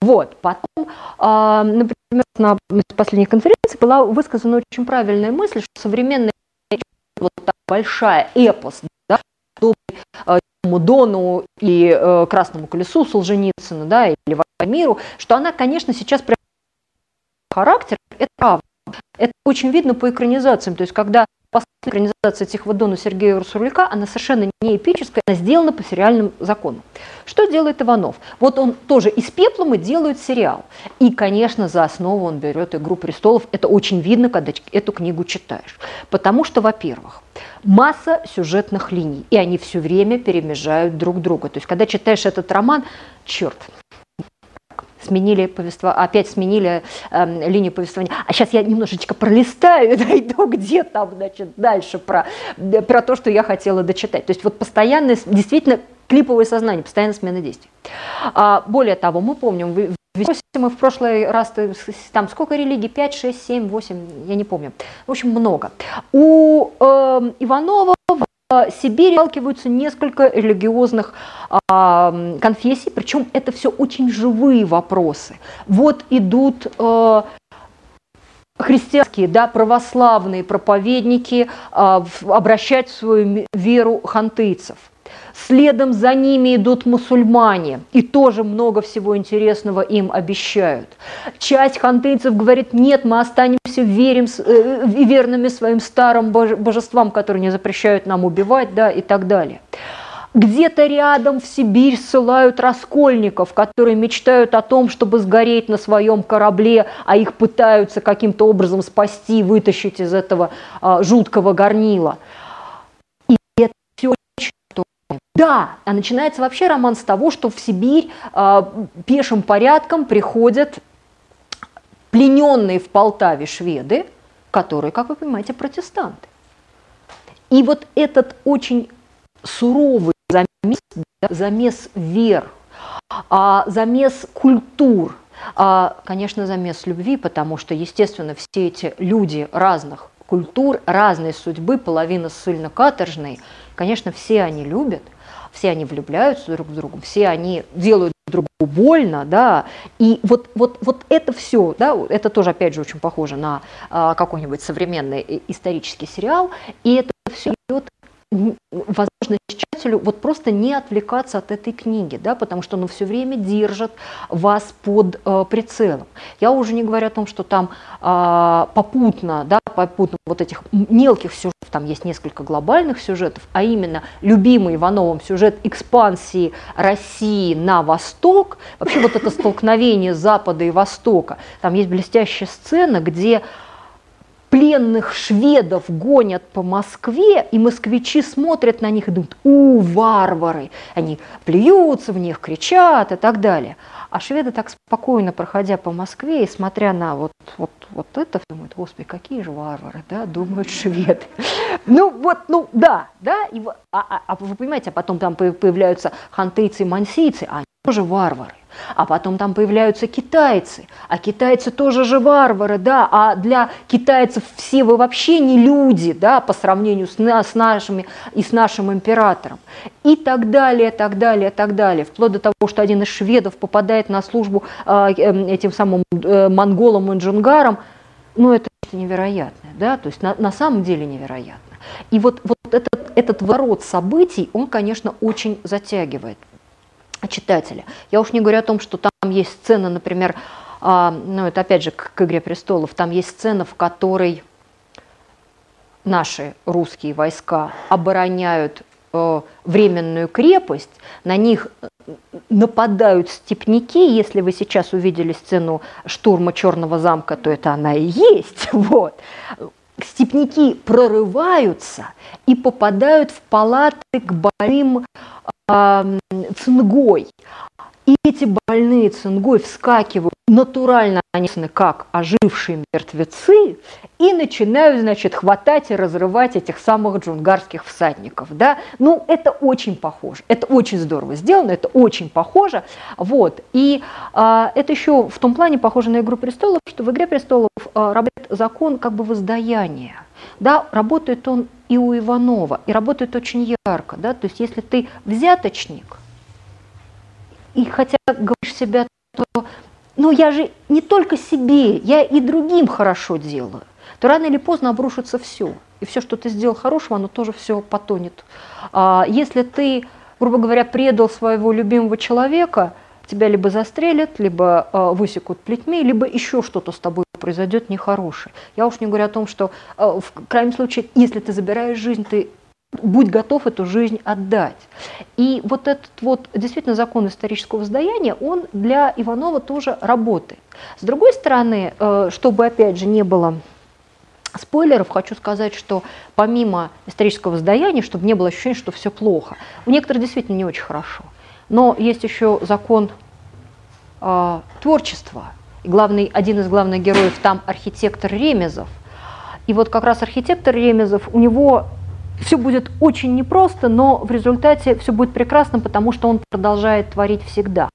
Вот. Потом, а, например, на последней конференции была высказана очень правильная мысль, что современная вот так большая эпос, да, а, Дону и э, Красному колесу Солженицына, да, или миру, что она, конечно, сейчас характер, это правда. Это очень видно по экранизациям. То есть, когда экранизация Тихого Сергея Урсулика, она совершенно не эпическая, она сделана по сериальным законам. Что делает Иванов? Вот он тоже из пеплума делает сериал. И, конечно, за основу он берет «Игру престолов». Это очень видно, когда эту книгу читаешь. Потому что, во-первых, масса сюжетных линий, и они все время перемежают друг друга. То есть, когда читаешь этот роман, черт, сменили повество... опять сменили э, линию повествования. А сейчас я немножечко пролистаю [LAUGHS] найду, где там, значит, дальше про, про то, что я хотела дочитать. То есть вот постоянное, действительно, клиповое сознание, постоянная смена действий. А, более того, мы помним, в мы в прошлый раз, там сколько религий? 5, 6, 7, 8, я не помню. В общем, много. У э, Иванова Сибири сталкиваются несколько религиозных а, конфессий, причем это все очень живые вопросы. Вот идут э, христианские, да, православные проповедники э, обращать свою веру хантыйцев. Следом за ними идут мусульмане, и тоже много всего интересного им обещают. Часть хантыйцев говорит, нет, мы останемся верим, э, верными своим старым божествам, которые не запрещают нам убивать, да, и так далее. Где-то рядом в Сибирь ссылают раскольников, которые мечтают о том, чтобы сгореть на своем корабле, а их пытаются каким-то образом спасти, вытащить из этого а, жуткого горнила. Да, а начинается вообще роман с того, что в Сибирь э, пешим порядком приходят плененные в Полтаве шведы, которые, как вы понимаете, протестанты. И вот этот очень суровый замес, замес вер, а, замес культур, а, конечно, замес любви, потому что, естественно, все эти люди разных культур, разной судьбы, половина ссыльно-каторжной. Конечно, все они любят, все они влюбляются друг в друга, все они делают другу больно, да, и вот, вот, вот это все, да, это тоже, опять же, очень похоже на а, какой-нибудь современный исторический сериал, и это все идет возможность читателю вот просто не отвлекаться от этой книги, да, потому что оно все время держит вас под э, прицелом. Я уже не говорю о том, что там э, попутно, да, попутно вот этих мелких сюжетов, там есть несколько глобальных сюжетов, а именно любимый Ивановым сюжет экспансии России на восток, вообще вот это столкновение Запада и Востока, там есть блестящая сцена, где пленных шведов гонят по Москве, и москвичи смотрят на них и думают, у, варвары, они плюются в них, кричат и так далее. А шведы так спокойно, проходя по Москве и смотря на вот, вот, вот это, думают, господи, какие же варвары, да, думают шведы. Ну вот, ну да, да, и, а, а, а вы понимаете, а потом там появляются хантейцы и мансийцы, а тоже варвары. А потом там появляются китайцы, а китайцы тоже же варвары, да, а для китайцев все вы вообще не люди, да, по сравнению с, с нашими и с нашим императором. И так далее, так далее, так далее. Вплоть до того, что один из шведов попадает на службу э, этим самым э, монголам и джунгарам, ну это невероятно, да, то есть на, на самом деле невероятно. И вот, вот этот, этот ворот событий, он, конечно, очень затягивает читателя. Я уж не говорю о том, что там есть сцена, например, а, ну это опять же к, к «Игре престолов», там есть сцена, в которой наши русские войска обороняют э, временную крепость, на них нападают степняки. Если вы сейчас увидели сцену штурма Черного замка, то это она и есть. [LAUGHS] Вот. Степняки прорываются и попадают в палаты к больным э, цингой. И эти больные цингой вскакивают, натурально они как ожившие мертвецы, и начинают, значит, хватать и разрывать этих самых джунгарских всадников, да. Ну, это очень похоже, это очень здорово сделано, это очень похоже, вот. И а, это еще в том плане похоже на «Игру престолов», что в «Игре престолов» а, работает закон как бы воздаяния, да, работает он и у Иванова, и работает очень ярко, да, то есть если ты взяточник, и хотя говоришь себя, то, ну я же не только себе, я и другим хорошо делаю, то рано или поздно обрушится все, и все, что ты сделал хорошего, оно тоже все потонет. А если ты, грубо говоря, предал своего любимого человека, тебя либо застрелят, либо э, высекут плетьми, либо еще что-то с тобой произойдет нехорошее. Я уж не говорю о том, что э, в крайнем случае, если ты забираешь жизнь, ты будь готов эту жизнь отдать. И вот этот вот действительно закон исторического воздаяния, он для Иванова тоже работает. С другой стороны, э, чтобы опять же не было спойлеров, хочу сказать, что помимо исторического воздаяния, чтобы не было ощущения, что все плохо, у некоторых действительно не очень хорошо. Но есть еще закон э, творчества. Главный, один из главных героев там архитектор Ремезов. И вот как раз архитектор Ремезов, у него все будет очень непросто, но в результате все будет прекрасно, потому что он продолжает творить всегда.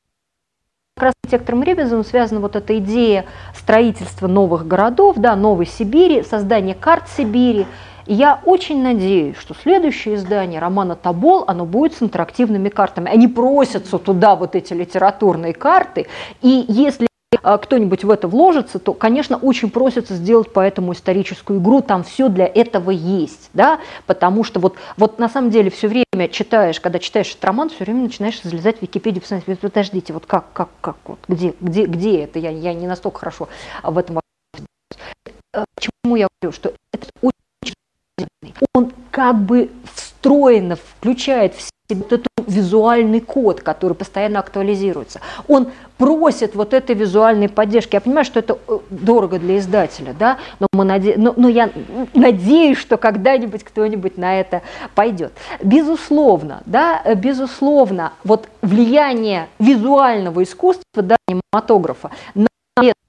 Как раз с архитектором Ребезовым связана вот эта идея строительства новых городов, да, Новой Сибири, создания карт Сибири, и я очень надеюсь, что следующее издание романа «Тобол», оно будет с интерактивными картами. Они просятся туда вот эти литературные карты, и если кто-нибудь в это вложится, то, конечно, очень просится сделать по этому историческую игру, там все для этого есть, да, потому что вот, вот на самом деле все время читаешь, когда читаешь этот роман, все время начинаешь залезать в Википедию, писать, подождите, вот как, как, как, вот, где, где, где это, я, я не настолько хорошо в этом Почему я говорю, что это очень он как бы встроенно включает в этот визуальный код, который постоянно актуализируется. Он просит вот этой визуальной поддержки. Я понимаю, что это э, дорого для издателя, да, но, мы наде... но, но я надеюсь, что когда-нибудь кто-нибудь на это пойдет. Безусловно, да, безусловно, вот влияние визуального искусства, да, кинематографа на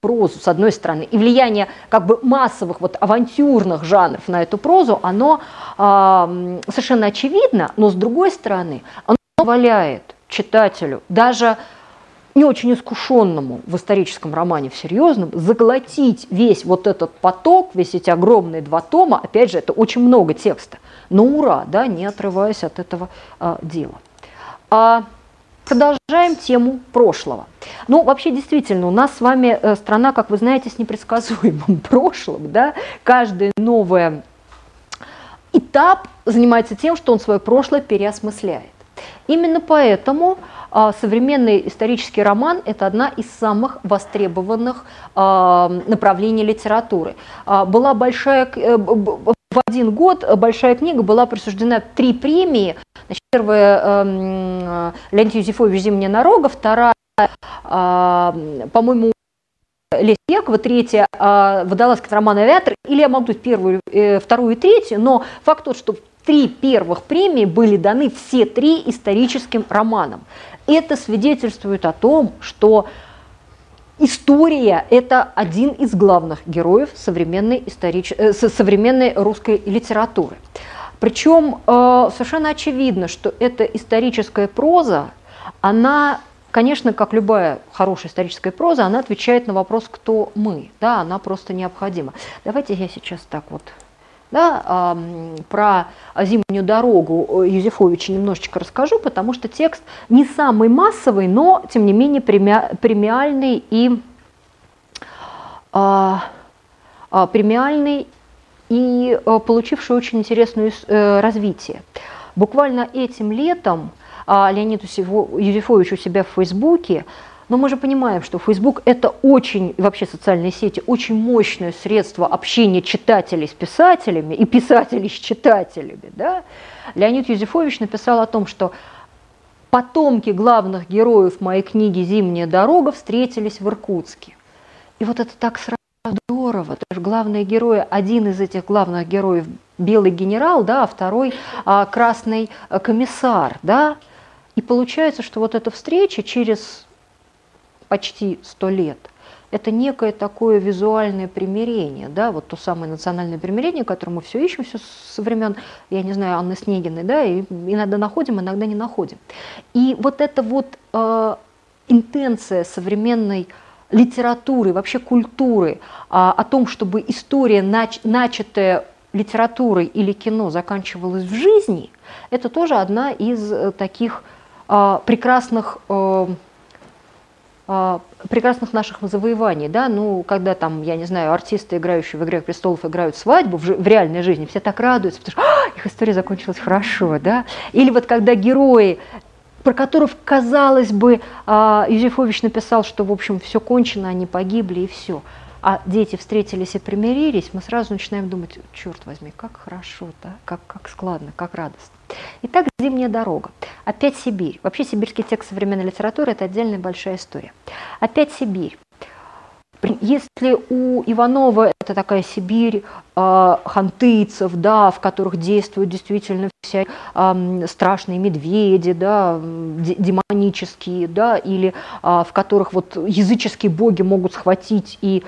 прозу, с одной стороны, и влияние как бы массовых вот авантюрных жанров на эту прозу, оно э, совершенно очевидно, но с другой стороны, оно позволяет читателю даже не очень искушенному в историческом романе, в серьезном, заглотить весь вот этот поток, весь эти огромные два тома, опять же, это очень много текста, но ура, да, не отрываясь от этого а, дела. А, продолжаем тему прошлого. Ну, вообще, действительно, у нас с вами э, страна, как вы знаете, с непредсказуемым [LAUGHS] прошлым, да, каждая новая этап занимается тем, что он свое прошлое переосмысляет. Именно поэтому а, современный исторический роман – это одна из самых востребованных а, направлений литературы. А, была большая, э, в один год большая книга была присуждена три премии. Значит, первая эм, Леонид Юзефович «Зимняя дорога», вторая, по-моему, Леся Якова, третья «Водолазка роман «Авиатор», или я могу дать первую, э, вторую и третью, но факт тот, что три первых премии были даны все три историческим романам. Это свидетельствует о том, что история – это один из главных героев современной, историч... э, современной русской литературы. Причем э, совершенно очевидно, что эта историческая проза, она, конечно, как любая хорошая историческая проза, она отвечает на вопрос «кто мы?». Да, она просто необходима. Давайте я сейчас так вот да, про зимнюю дорогу э, Юзефовича немножечко расскажу, потому что текст не самый массовый, но тем не менее премиальный и а, а, премиальный и э, получивший очень интересное э, развитие. Буквально этим летом а, Леонид Юзефович у себя в Фейсбуке но мы же понимаем, что Facebook – это очень, вообще социальные сети, очень мощное средство общения читателей с писателями и писателей с читателями. Да? Леонид Юзефович написал о том, что потомки главных героев моей книги «Зимняя дорога» встретились в Иркутске. И вот это так сразу здорово. То есть главные герои, один из этих главных героев белый генерал, да, а второй а, красный комиссар, да. И получается, что вот эта встреча через почти сто лет, это некое такое визуальное примирение, да, вот то самое национальное примирение, которое мы все ищем все со времен, я не знаю, Анны Снегиной, да, и иногда находим, иногда не находим. И вот эта вот э, интенция современной литературы, вообще культуры, а, о том, чтобы история, нач, начатая литературой или кино, заканчивалась в жизни, это тоже одна из э, таких э, прекрасных э, прекрасных наших завоеваний, да, ну, когда там, я не знаю, артисты, играющие в «Игре престолов», играют свадьбу в, в реальной жизни, все так радуются, потому что а, их история закончилась хорошо, да, или вот когда герои про которых, казалось бы, а, Юзефович написал, что, в общем, все кончено, они погибли и все а дети встретились и примирились, мы сразу начинаем думать, черт возьми, как хорошо, да? как, как складно, как радостно. Итак, «Зимняя дорога». Опять Сибирь. Вообще сибирский текст современной литературы – это отдельная большая история. Опять Сибирь. Если у Иванова это такая Сибирь э, хантыцев, да, в которых действуют действительно все э, страшные медведи, да, демонические, да, или э, в которых вот языческие боги могут схватить и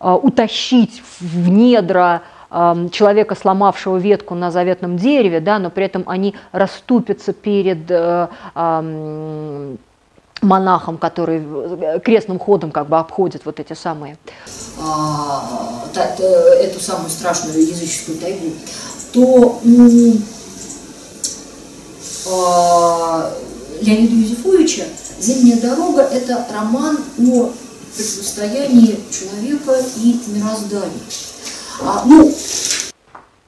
утащить в недра человека, сломавшего ветку на заветном дереве, да, но при этом они расступятся перед э, монахом, который э, крестным ходом как бы обходит вот эти самые, а, эту самую страшную языческую тайгу, то а, Леонида Юзефовича «Зимняя дорога» – это роман о противостоянии человека и мироздания. А, ну,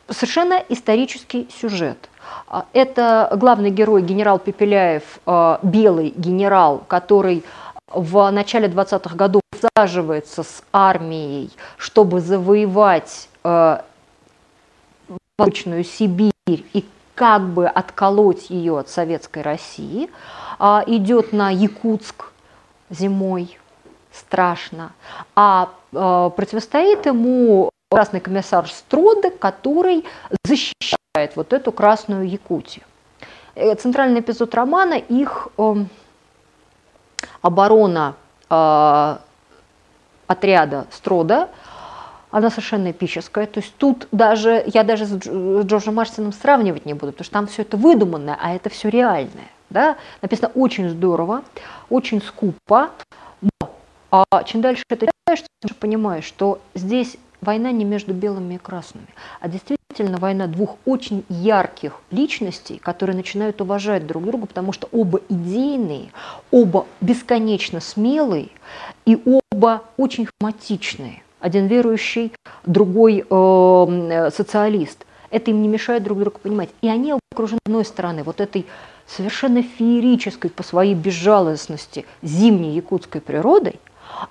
совершенно исторический сюжет. А, это главный герой генерал Пепеляев, а, белый генерал, который в начале 20-х годов всаживается с армией, чтобы завоевать Восточную Сибирь и как бы отколоть ее от советской России, идет на Якутск зимой, страшно. А противостоит ему красный комиссар Строда, который защищает вот эту красную Якутию. Э, центральный эпизод романа их э, оборона э, отряда Строда, она совершенно эпическая. То есть тут даже, я даже с Джорджем Марстином сравнивать не буду, потому что там все это выдуманное, а это все реальное. Да? Написано очень здорово, очень скупо, но а чем дальше это читаешь, тем понимаешь, что здесь война не между белыми и красными, а действительно война двух очень ярких личностей, которые начинают уважать друг друга, потому что оба идейные, оба бесконечно смелые и оба очень хроматичные. Один верующий, другой э, социалист. Это им не мешает друг друга понимать. И они окружены, с одной стороны, вот этой совершенно феерической по своей безжалостности зимней якутской природой,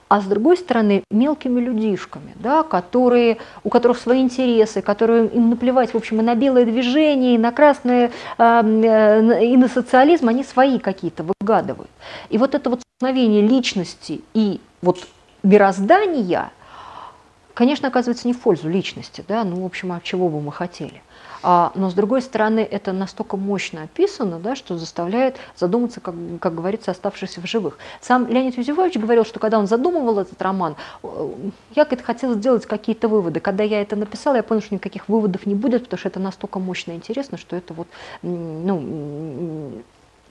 а с другой стороны мелкими людишками, да, которые, у которых свои интересы, которые им наплевать, в общем, и на белое движение, и на красное, э, и на социализм, они свои какие-то выгадывают. И вот это вот столкновение личности и вот мироздания, конечно, оказывается не в пользу личности, да, ну, в общем, а чего бы мы хотели. А, но с другой стороны, это настолько мощно описано, да, что заставляет задуматься, как, как говорится, оставшихся в живых. Сам Леонид Юзефович говорил, что когда он задумывал этот роман, э, я как-то хотел сделать какие-то выводы. Когда я это написала, я поняла, что никаких выводов не будет, потому что это настолько мощно и интересно, что это вот, ну,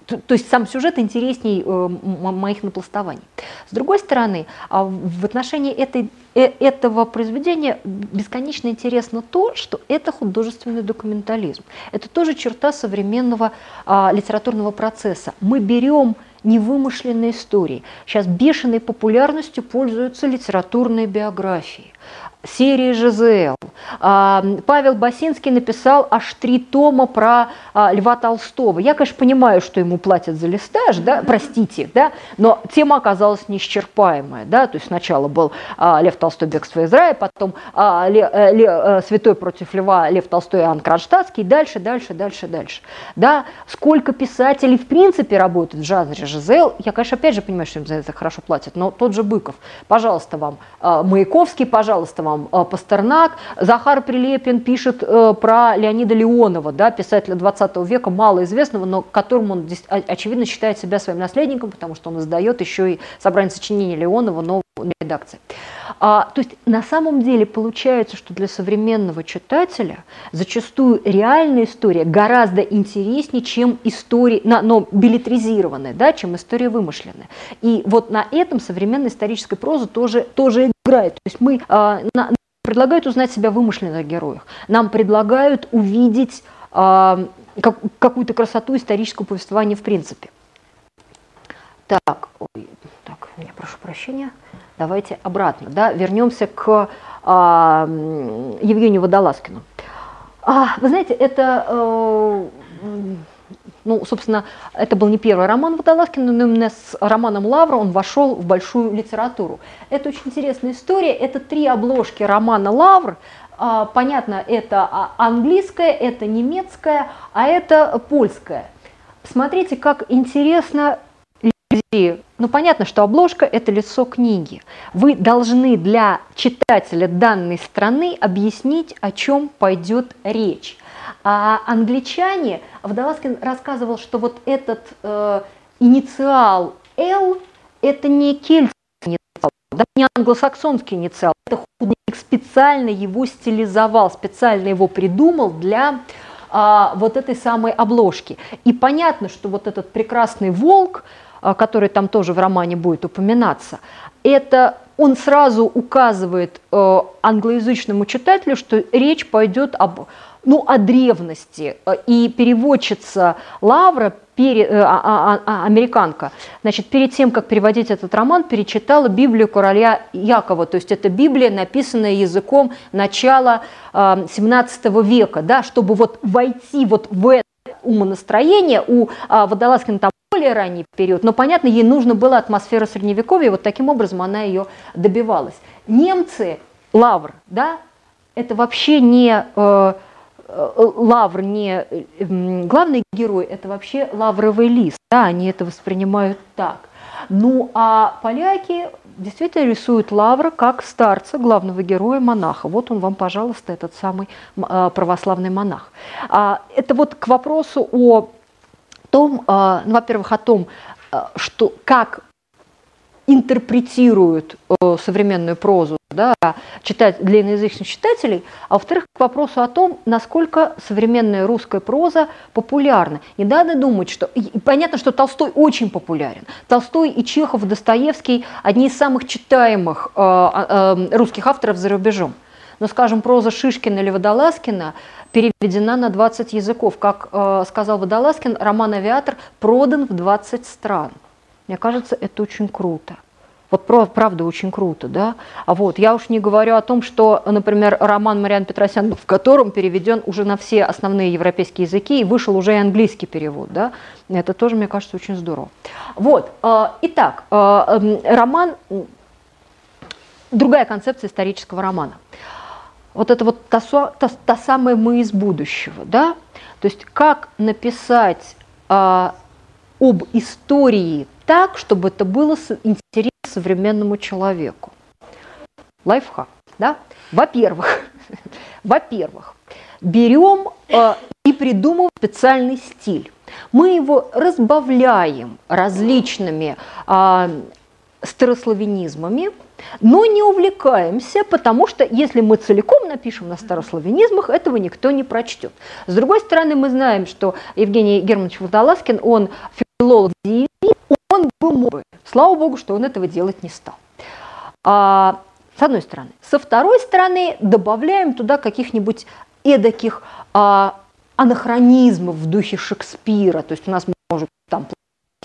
то есть сам сюжет интересней э, моих напластований. С другой стороны, а в отношении этой, э, этого произведения бесконечно интересно то, что это художественный документализм. Это тоже черта современного а, литературного процесса. Мы берем невымышленные истории. Сейчас бешеной популярностью пользуются литературные биографии серии ЖЗЛ. А, Павел Басинский написал аж три тома про а, Льва Толстого. Я, конечно, понимаю, что ему платят за листаж, да, простите, да, но тема оказалась неисчерпаемая. Да, то есть сначала был а, Лев Толстой «Бегство из рая», потом э, «Святой против Льва» Лев Толстой и Иоанн Кронштадтский, дальше, дальше, дальше, дальше. Да, сколько писателей в принципе работают в жанре ЖЗЛ, я, конечно, опять же понимаю, что им за это хорошо платят, но тот же Быков, пожалуйста вам, Маяковский, пожалуйста вам, Пастернак, Захар Прилепин пишет э, про Леонида Леонова, да, писателя 20 века, малоизвестного, но которым он, очевидно, считает себя своим наследником, потому что он издает еще и собрание сочинений Леонова новой редакции. А, то есть на самом деле получается, что для современного читателя зачастую реальная история гораздо интереснее, чем история, но билетризированная, да, чем история вымышленная. И вот на этом современная историческая проза тоже, тоже играет. То есть мы а, на, предлагают узнать себя в вымышленных героях. Нам предлагают увидеть а, как, какую-то красоту исторического повествования в принципе. Так, ой, так, я прошу прощения. Давайте обратно, да, вернемся к а, Евгению Водолазкину. А, вы знаете, это э, ну, собственно, это был не первый роман Водолазкина, но именно с романом «Лавра» он вошел в большую литературу. Это очень интересная история. Это три обложки романа «Лавр», а, Понятно, это а, английская, это немецкая, а это польская. Смотрите, как интересно люди. Ну, понятно, что обложка – это лицо книги. Вы должны для читателя данной страны объяснить, о чем пойдет речь. А англичане, Водолазкин рассказывал, что вот этот э, инициал L – это не кельтский инициал, да, не англосаксонский инициал. Это художник специально его стилизовал, специально его придумал для а, вот этой самой обложки. И понятно, что вот этот прекрасный волк, который там тоже в романе будет упоминаться, это он сразу указывает э, англоязычному читателю, что речь пойдет об ну, о древности. И переводчица Лавра, пере, э, а, а, а, американка, значит, перед тем, как переводить этот роман, перечитала Библию короля Якова. То есть это Библия, написанная языком начала э, 17 века, да, чтобы вот войти вот в это умонастроение. У э, Водолазкина там более ранний период, но, понятно, ей нужно было атмосфера Средневековья, вот таким образом она ее добивалась. Немцы, Лавр, да, это вообще не... Э, Э, лавр не э, главный герой, это вообще лавровый лист, да, они это воспринимают так. Ну а поляки действительно рисуют Лавра как старца, главного героя, монаха. Вот он вам, пожалуйста, этот самый э, православный монах. А, это вот к вопросу о том, ну, во-первых, о том, что как интерпретируют э, современную прозу да, читать для иноязычных читателей, а во-вторых, к вопросу о том, насколько современная русская проза популярна. Не надо думать, что... И понятно, что Толстой очень популярен. Толстой и Чехов, Достоевский – одни из самых читаемых э, э, русских авторов за рубежом. Но, скажем, проза Шишкина или Водолазкина переведена на 20 языков. Как э, сказал Водолазкин, роман «Авиатор» продан в 20 стран. Мне кажется, это очень круто. Вот правда очень круто, да? А вот я уж не говорю о том, что, например, роман Мариан Петросян, в котором переведен уже на все основные европейские языки и вышел уже и английский перевод, да? Это тоже, мне кажется, очень здорово. Вот, э, итак, э, роман, другая концепция исторического романа. Вот это вот та, та, та самая «мы из будущего», да? То есть как написать э, об истории так, чтобы это было интересно современному человеку. Лайфхак, да? Во-первых, [LAUGHS] во-первых, берем э, и придумываем специальный стиль. Мы его разбавляем различными э, старославянизмами, но не увлекаемся, потому что если мы целиком напишем на старославянизмах, этого никто не прочтет. С другой стороны, мы знаем, что Евгений Германович Водолазкин, он филолог он бы мог бы. Слава богу, что он этого делать не стал. А, с одной стороны. Со второй стороны, добавляем туда каких-нибудь эдаких а, анахронизмов в духе Шекспира. То есть у нас может там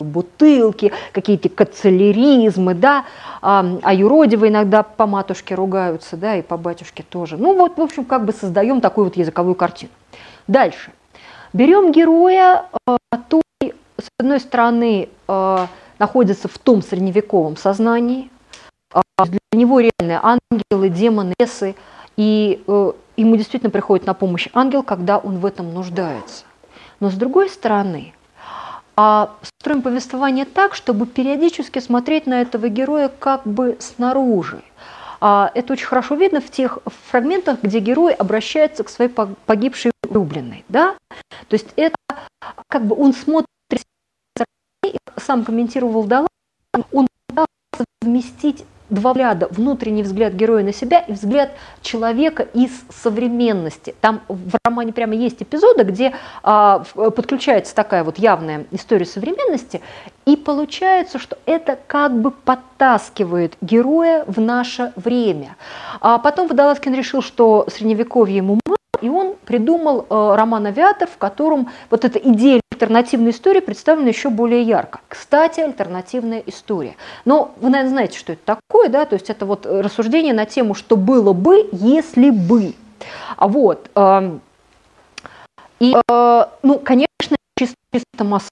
бутылки, какие-то канцеляризмы, да, а, а юродивы иногда по матушке ругаются, да, и по батюшке тоже. Ну вот, в общем, как бы создаем такую вот языковую картину. Дальше. Берем героя, который, с одной стороны, а, находится в том средневековом сознании. А, для него реальные ангелы, демоны, лесы, и э, ему действительно приходит на помощь ангел, когда он в этом нуждается. Но с другой стороны, а строим повествование так, чтобы периодически смотреть на этого героя как бы снаружи. А это очень хорошо видно в тех фрагментах, где герой обращается к своей погибшей влюбленной. Да? То есть это как бы он смотрит сам комментировал Далай, он пытался совместить два взгляда. Внутренний взгляд героя на себя и взгляд человека из современности. Там в романе прямо есть эпизоды, где а, подключается такая вот явная история современности, и получается, что это как бы подтаскивает героя в наше время. А потом Водолазкин решил, что средневековье ему мало, и он придумал э, роман «Авиатор», в котором вот эта идея альтернативной истории представлена еще более ярко. Кстати, альтернативная история. Но вы, наверное, знаете, что это такое, да? То есть это вот рассуждение на тему, что было бы, если бы. А вот. Э, и, э, ну, конечно, чисто, чисто масса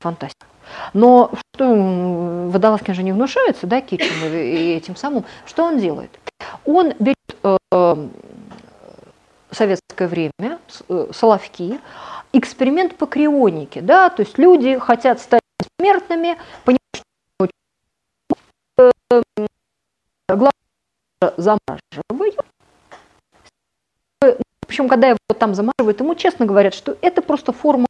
фантастика. Но что Водолазкин же не внушается, да, Китчем и этим самым, что он делает? Он берет э, советское время, э, Соловки, эксперимент по крионике, да, то есть люди хотят стать смертными, понимают, что э, главное замораживают. В общем, когда его там замораживают, ему честно говорят, что это просто форма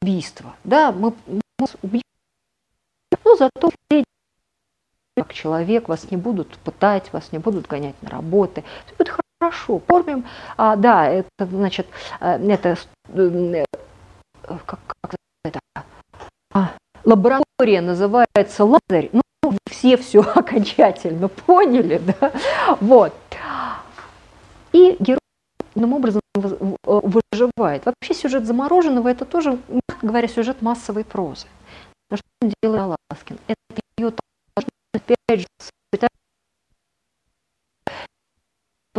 убийства. Да, мы, мы убьем, но зато как человек, вас не будут пытать, вас не будут гонять на работы. Все будет хорошо, кормим. А, да, это значит, э, это э, как, как это, а, лаборатория называется Лазарь. Ну, все все [LAUGHS] окончательно поняли, да? Вот. И герой таким образом выживает. Вообще сюжет замороженного это тоже, мягко говоря, сюжет массовой прозы. Но что делает Аласкин? Это дает опять же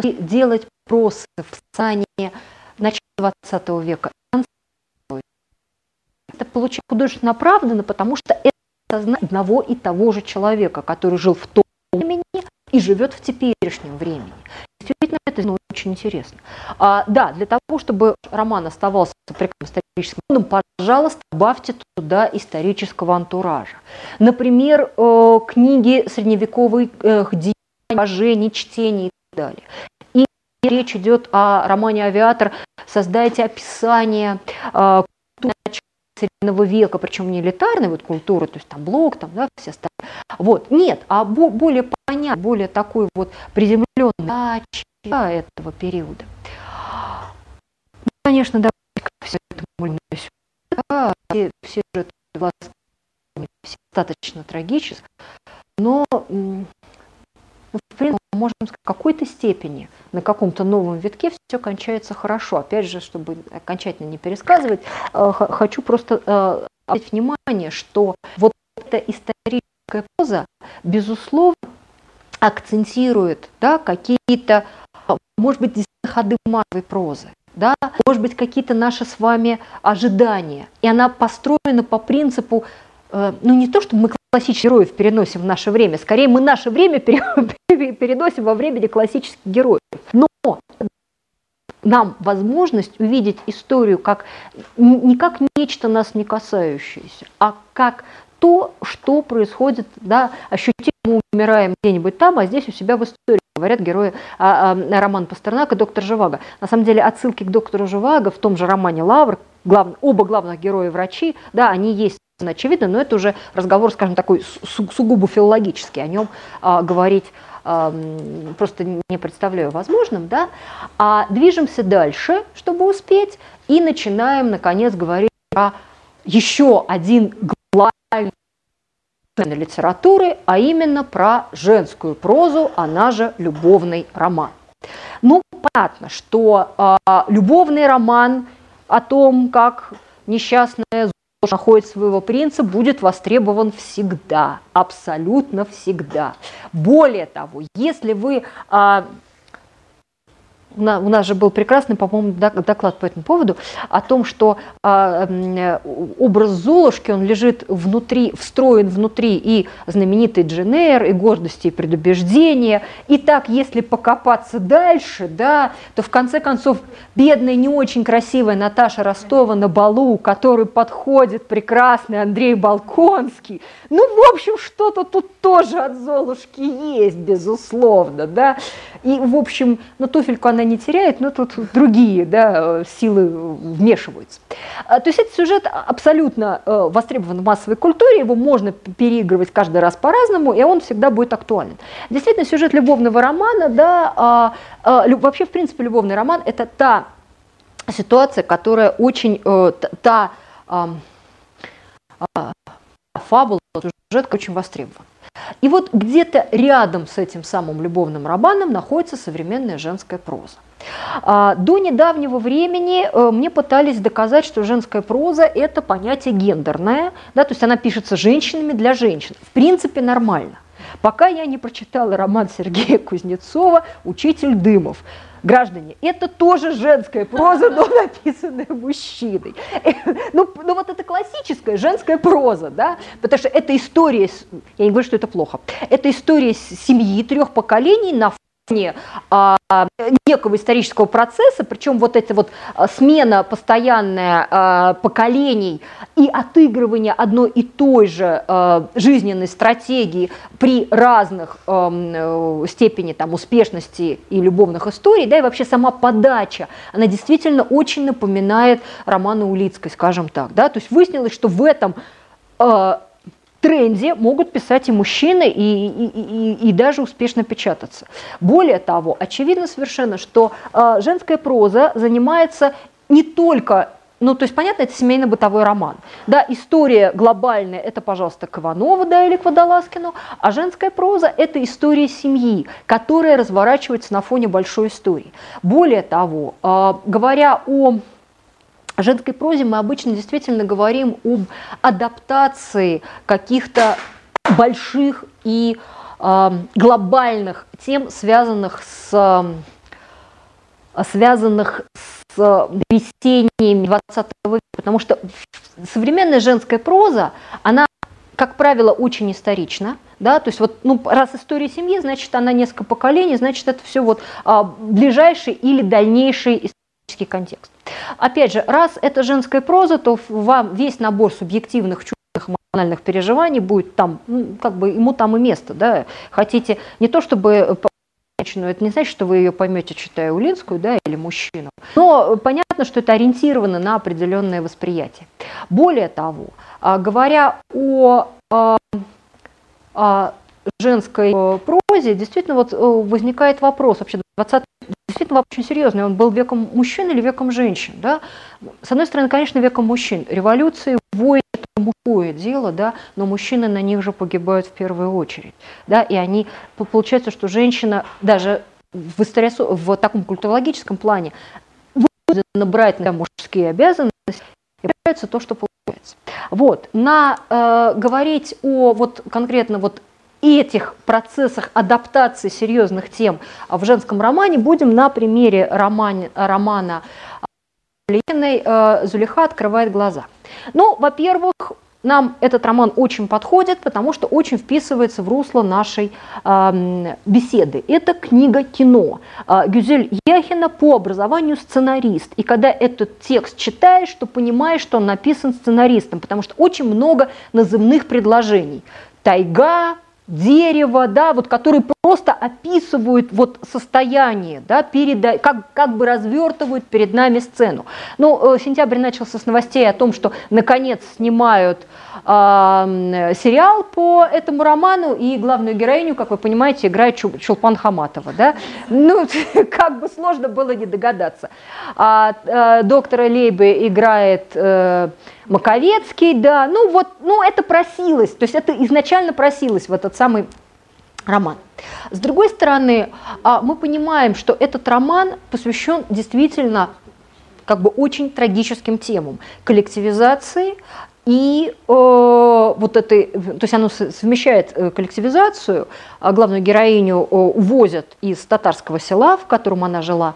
делать вопросы в сане начала 20 века. Это получается художественно оправданно, потому что это сознание одного и того же человека, который жил в том времени и живет в теперешнем времени. Действительно, это ну, очень интересно. А, да, для того, чтобы роман оставался прекрасным историческим романом, пожалуйста, добавьте туда исторического антуража. Например, э, книги средневековых э, деяний, чтений и далее. Речь идет о романе «Авиатор», создайте описание э, века, причем не элитарной вот культуры, то есть там блок, там, да, все остальные, Вот, нет, а более понятно, более такой вот приземленный этого периода. Конечно, давайте все это сюда, все, все же достаточно трагически, но ну, в принципе, можем сказать, в какой-то степени на каком-то новом витке все кончается хорошо. Опять же, чтобы окончательно не пересказывать, э, хочу просто э, обратить внимание, что вот эта историческая поза, безусловно, акцентирует да, какие-то, может быть, ходы массовой прозы да, может быть, какие-то наши с вами ожидания. И она построена по принципу, э, ну не то, что мы классических героев переносим в наше время, скорее мы наше время [LAUGHS] переносим во времени классических героев. Но нам возможность увидеть историю как не как нечто нас не касающееся, а как то, что происходит, да, ощутимо мы умираем где-нибудь там, а здесь у себя в истории говорят герои а, а, роман Пастернака «Доктор Живаго». На самом деле отсылки к доктору Живаго в том же романе «Лавр», глав, оба главных героя врачи, да, они есть очевидно, но это уже разговор, скажем, такой су сугубо филологический, о нем а, говорить а, просто не представляю возможным, да, а движемся дальше, чтобы успеть, и начинаем, наконец, говорить про еще один главный литературы, а именно про женскую прозу, она же любовный роман. Ну, понятно, что э, любовный роман о том, как несчастная находит своего принца, будет востребован всегда, абсолютно всегда. Более того, если вы а, у нас же был прекрасный, по-моему, доклад по этому поводу, о том, что э, образ Золушки, он лежит внутри, встроен внутри и знаменитой Дженейр, и гордости, и предубеждения. И так, если покопаться дальше, да, то в конце концов бедная, не очень красивая Наташа Ростова на балу, который подходит прекрасный Андрей Балконский. Ну, в общем, что-то тут тоже от Золушки есть, безусловно, да. И, в общем, ну, туфельку она не теряет, но тут другие да, силы вмешиваются. А, то есть этот сюжет абсолютно э, востребован в массовой культуре, его можно переигрывать каждый раз по-разному, и он всегда будет актуален. Действительно, сюжет любовного романа, да, а, а, вообще, в принципе, любовный роман – это та ситуация, которая очень, э, та фабула, сюжет очень востребован. И вот где-то рядом с этим самым любовным романом находится современная женская проза. А, до недавнего времени э, мне пытались доказать, что женская проза – это понятие гендерное, да, то есть она пишется женщинами для женщин. В принципе, нормально. Пока я не прочитала роман Сергея Кузнецова «Учитель Дымов», Граждане, это тоже женская проза, но написанная мужчиной. Ну, ну вот это классическая женская проза, да, потому что это история, я не говорю, что это плохо, это история семьи трех поколений на фоне а, некого исторического процесса, причем вот эта вот а, смена постоянная а, поколений и отыгрывание одной и той же а, жизненной стратегии при разных а, степени там, успешности и любовных историй, да, и вообще сама подача, она действительно очень напоминает романы Улицкой, скажем так, да, то есть выяснилось, что в этом а, тренде могут писать и мужчины, и, и, и, и даже успешно печататься. Более того, очевидно совершенно, что э, женская проза занимается не только ну, то есть, понятно, это семейно-бытовой роман. Да, история глобальная – это, пожалуйста, к Иванову, да, или к Водолазкину, а женская проза – это история семьи, которая разворачивается на фоне большой истории. Более того, э, говоря о женской прозе мы обычно действительно говорим об адаптации каких-то больших и э, глобальных тем, связанных с, связанных с весенними 20 века, потому что современная женская проза, она, как правило, очень исторична, да, то есть вот, ну, раз история семьи, значит, она несколько поколений, значит, это все вот а, ближайший или дальнейший исторический контекст. Опять же, раз это женская проза, то вам весь набор субъективных чувственных эмоциональных переживаний будет там, ну, как бы ему там и место, да. Хотите не то чтобы женщину, это не значит, что вы ее поймете, читая Улинскую, да, или мужчину. Но понятно, что это ориентировано на определенное восприятие. Более того, а, говоря о а, а, женской э, прозе действительно вот э, возникает вопрос вообще 20 действительно очень серьезный. Он был веком мужчин или веком женщин? Да? С одной стороны, конечно, веком мужчин. Революции, войны – это мужское дело, да, но мужчины на них же погибают в первую очередь. Да? И они, получается, что женщина даже в, истории, в таком культурологическом плане вынуждена брать на мужские обязанности, и получается то, что получается. Вот. На, э, говорить о вот конкретно вот этих процессах адаптации серьезных тем в женском романе будем на примере романе, романа Лениной э, «Зулиха открывает глаза». Ну, во-первых, нам этот роман очень подходит, потому что очень вписывается в русло нашей э, беседы. Это книга-кино. Э, Гюзель Яхина по образованию сценарист. И когда этот текст читаешь, то понимаешь, что он написан сценаристом, потому что очень много назывных предложений. Тайга, дерево, да, вот, которые просто описывают вот состояние, да, перед, как, как бы развертывают перед нами сцену. Ну, э, сентябрь начался с новостей о том, что наконец снимают э, сериал по этому роману, и главную героиню, как вы понимаете, играет Чулпан Хаматова, да. Ну, [LAUGHS] как бы сложно было не догадаться. А, а, доктора Лейбы играет э, Маковецкий, да, ну вот, ну это просилось, то есть это изначально просилось в этот самый роман. С другой стороны, а, мы понимаем, что этот роман посвящен действительно как бы очень трагическим темам коллективизации и э, вот этой, то есть оно совмещает э, коллективизацию, а главную героиню э, увозят из татарского села, в котором она жила,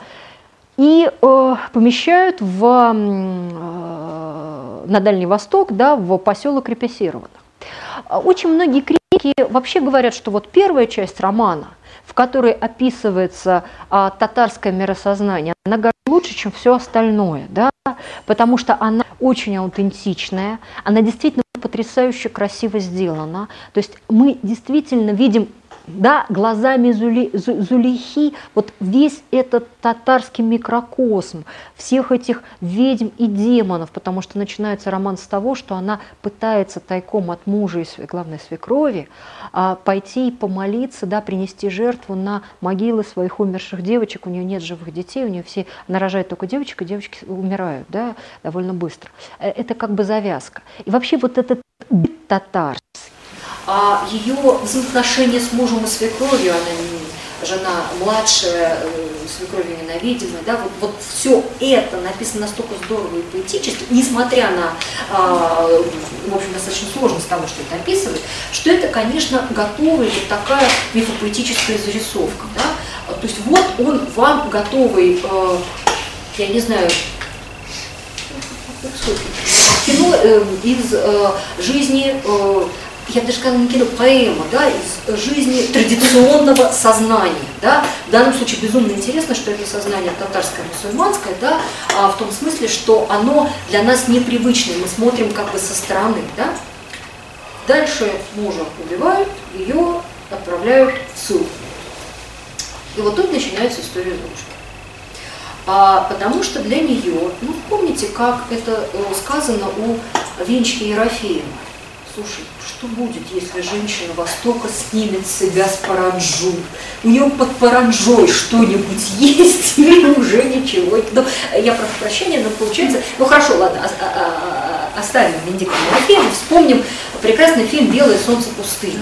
и э, помещают в, э, на Дальний Восток, да, в поселок репрессированных. Очень многие критики вообще говорят, что вот первая часть романа, в которой описывается а, татарское миросознание, она гораздо лучше, чем все остальное, да, потому что она очень аутентичная, она действительно потрясающе красиво сделана. То есть мы действительно видим да, глазами Зули, Зулихи, вот весь этот татарский микрокосм, всех этих ведьм и демонов, потому что начинается роман с того, что она пытается тайком от мужа и, главной свекрови а, пойти и помолиться, да, принести жертву на могилы своих умерших девочек, у нее нет живых детей, у нее все, она рожает только девочек, и девочки умирают, да, довольно быстро. Э, это как бы завязка. И вообще вот этот татарский, а ее взаимоотношения с мужем и свекровью, она жена младшая, э, свекровью ненавидимая, да, вот, вот все это написано настолько здорово и поэтически, несмотря на, э, в общем, достаточно сложность того, что это описывает, что это, конечно, готовая вот такая мифопоэтическая зарисовка, да, то есть вот он вам готовый, э, я не знаю, кино э, из жизни я бы даже сказала, не кино, поэма, да, из жизни традиционного сознания, да. В данном случае безумно интересно, что это сознание татарское, мусульманское, да, а в том смысле, что оно для нас непривычное, мы смотрим как бы со стороны, да. Дальше мужа убивают, ее отправляют в ссылку. И вот тут начинается история дружбы. А, потому что для нее, ну помните, как это э, сказано у Венчки Ерофеева, слушай, что будет, если женщина Востока снимет с себя с паранджу? У нее под паранджой что-нибудь [LAUGHS] есть или уже ничего? Ну, я прошу прощения, но получается... Ну хорошо, ладно, а, а, а, оставим Венедикта вспомним прекрасный фильм «Белое солнце пустыни».